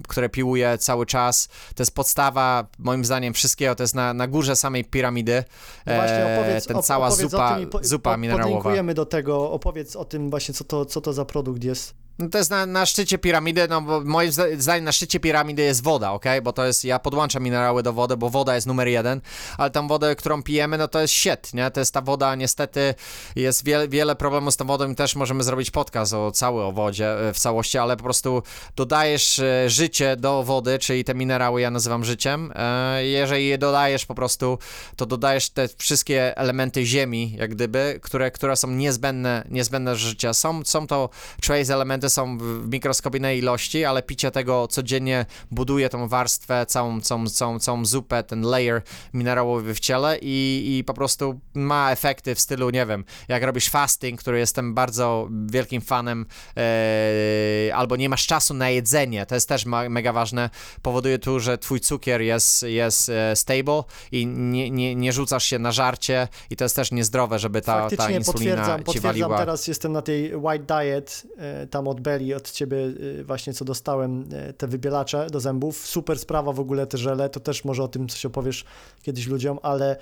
które piłuję cały czas. To jest podstawa, moim zdaniem, wszystkiego. To jest na, na górze samej piramidy. No Właśnie opowiedz, ten cała opowiedz zupa, po, zupa minerałowa. Podlinkujemy do tego, opowiedz o tym właśnie, co to, co to za produkt jest. No to jest na, na szczycie piramidy, no bo moim zda- zdaniem na szczycie piramidy jest woda, ok? Bo to jest, ja podłączam minerały do wody, bo woda jest numer jeden, ale tą wodę, którą pijemy, no to jest shit, nie? To jest ta woda, niestety jest wiele, wiele problemów z tą wodą i też możemy zrobić podcast o cały o wodzie e, w całości, ale po prostu dodajesz e, życie do wody, czyli te minerały ja nazywam życiem. E, Jeżeli je dodajesz po prostu, to dodajesz te wszystkie elementy ziemi, jak gdyby, które, które są niezbędne, niezbędne do życia. Są, są to trace elementy, są w mikroskopijnej ilości, ale picie tego codziennie buduje tą warstwę, całą, całą, całą, całą zupę, ten layer minerałowy w ciele i, i po prostu ma efekty w stylu, nie wiem, jak robisz fasting, który jestem bardzo wielkim fanem, e, albo nie masz czasu na jedzenie, to jest też mega ważne, powoduje tu, że twój cukier jest, jest e, stable i nie, nie, nie rzucasz się na żarcie i to jest też niezdrowe, żeby ta, ta insulina potwierdzam, ci potwierdzam waliła. teraz jestem na tej White Diet, e, tam od Belly, od ciebie e, właśnie co dostałem, e, te wybielacze do zębów. Super sprawa w ogóle te żele, to też może o tym coś opowiesz kiedyś ludziom, ale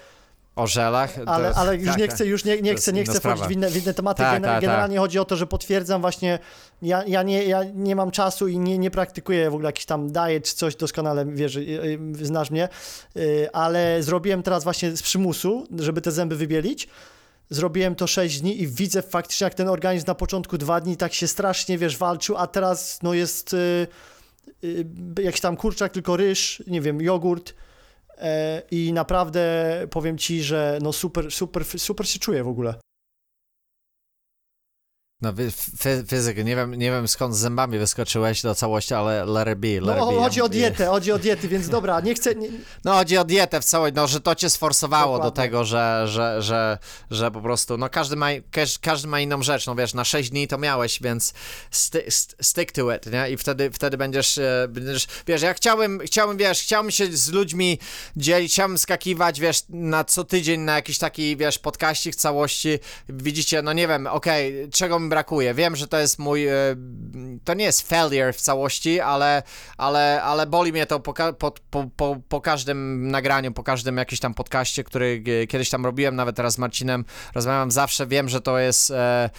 O żelach? Ale, ale już tak, nie tak. chcę, już nie, nie chcę, nie chcę wchodzić w inne, w inne tematy. Tak, Gener- tak, Generalnie chodzi o to, że potwierdzam właśnie, ja, ja, nie, ja nie mam czasu i nie, nie praktykuję w ogóle jakiś tam diet czy coś, doskonale wiesz, y, y, znasz mnie, y, ale zrobiłem teraz właśnie z przymusu, żeby te zęby wybielić. Zrobiłem to 6 dni i widzę faktycznie, jak ten organizm na początku dwa dni tak się strasznie, wiesz, walczył, a teraz no jest y, y, jakiś tam kurczak, tylko ryż, nie wiem, jogurt, E, I naprawdę powiem ci, że no super, super, super się czuję w ogóle. No, fy, fizyk, nie wiem, nie wiem skąd z zębami wyskoczyłeś do całości, ale let it be, let No it be. chodzi o dietę, chodzi o diety, więc dobra, nie chcę. Nie, No chodzi o dietę w całej, no że to cię sforsowało do Dokładnie. tego, że, że, że, że po prostu, no każdy ma, każ, każdy ma inną rzecz, no wiesz, na 6 dni to miałeś, więc sti, st- stick to it, nie? I wtedy, wtedy będziesz, e, będziesz, wiesz, ja chciałem, chciałem, wiesz, chciałem się z ludźmi dzielić, chciałem skakiwać, wiesz, na co tydzień na jakiś taki, wiesz, podkaścik całości, widzicie, no nie wiem, okej, czego brakuje, wiem, że to jest mój, e, to nie jest failure w całości, ale, ale, ale boli mnie to po, po, po, po, każdym nagraniu, po każdym jakimś tam podcaście, który e, kiedyś tam robiłem, nawet teraz z Marcinem rozmawiam zawsze, wiem, że to jest, e,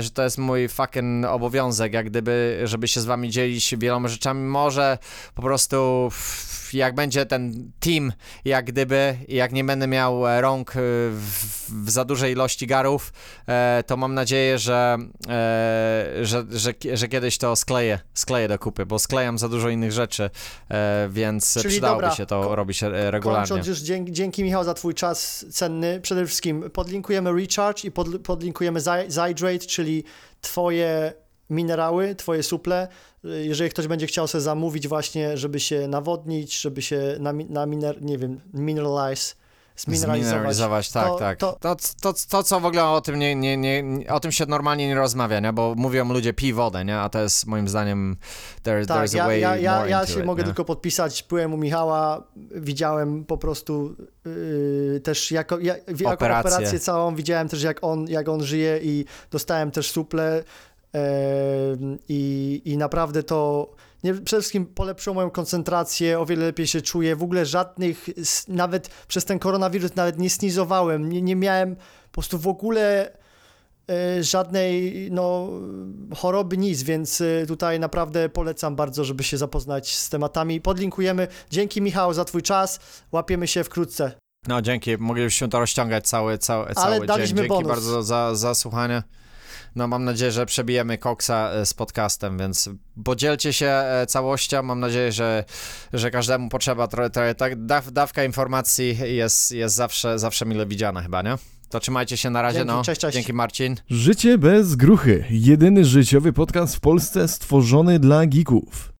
że to jest mój fucking obowiązek, jak gdyby, żeby się z wami dzielić wieloma rzeczami, może po prostu jak będzie ten team, jak gdyby, jak nie będę miał rąk w, w za dużej ilości garów, to mam nadzieję, że, e, że, że, że kiedyś to skleję, skleję do kupy, bo sklejam za dużo innych rzeczy, e, więc Czyli przydałoby dobra, się to robić regularnie. kończąc już, dzięki, dzięki Michał za Twój czas cenny. Przede wszystkim podlinkujemy Recharge i pod, podlinkujemy Zy- Zydrate, czyli Twoje minerały, Twoje suple. Jeżeli ktoś będzie chciał sobie zamówić, właśnie, żeby się nawodnić, żeby się na, na miner, nie wiem, mineralize, zmineralizować. Zmineralizować, tak, to, tak. To, To, to, to, co w ogóle o tym nie, nie, nie, o tym się normalnie nie rozmawia, nie? Bo mówią ludzie pij wodę, nie? A to jest moim zdaniem there, Tak, there's a ja, way ja, ja, more ja się it, mogę nie? tylko podpisać. Byłem u Michała, widziałem po prostu yy, też jako, ja, jako Operację. operację całą, widziałem też jak on, jak on żyje i dostałem też suple yy, i, i naprawdę to nie, przede wszystkim polepszyło moją koncentrację, o wiele lepiej się czuję. W ogóle żadnych, nawet przez ten koronawirus nawet nie snizowałem, nie, nie miałem po prostu w ogóle e, żadnej no, choroby, nic, więc e, tutaj naprawdę polecam bardzo, żeby się zapoznać z tematami. Podlinkujemy. Dzięki Michał za twój czas. Łapiemy się wkrótce. No dzięki, moglibyśmy to rozciągać cały, cały, cały dzień. daliśmy Dzięki bonus. bardzo za, za słuchanie. No mam nadzieję, że przebijemy Koksa e, z podcastem, więc podzielcie się e, całością. Mam nadzieję, że, że każdemu potrzeba trochę, trochę tak, daw, dawka informacji jest, jest zawsze, zawsze mile widziana chyba, nie? To trzymajcie się na razie, Dzięki, no. cześć, cześć. Dzięki Marcin. Życie bez gruchy. Jedyny życiowy podcast w Polsce stworzony dla geeków.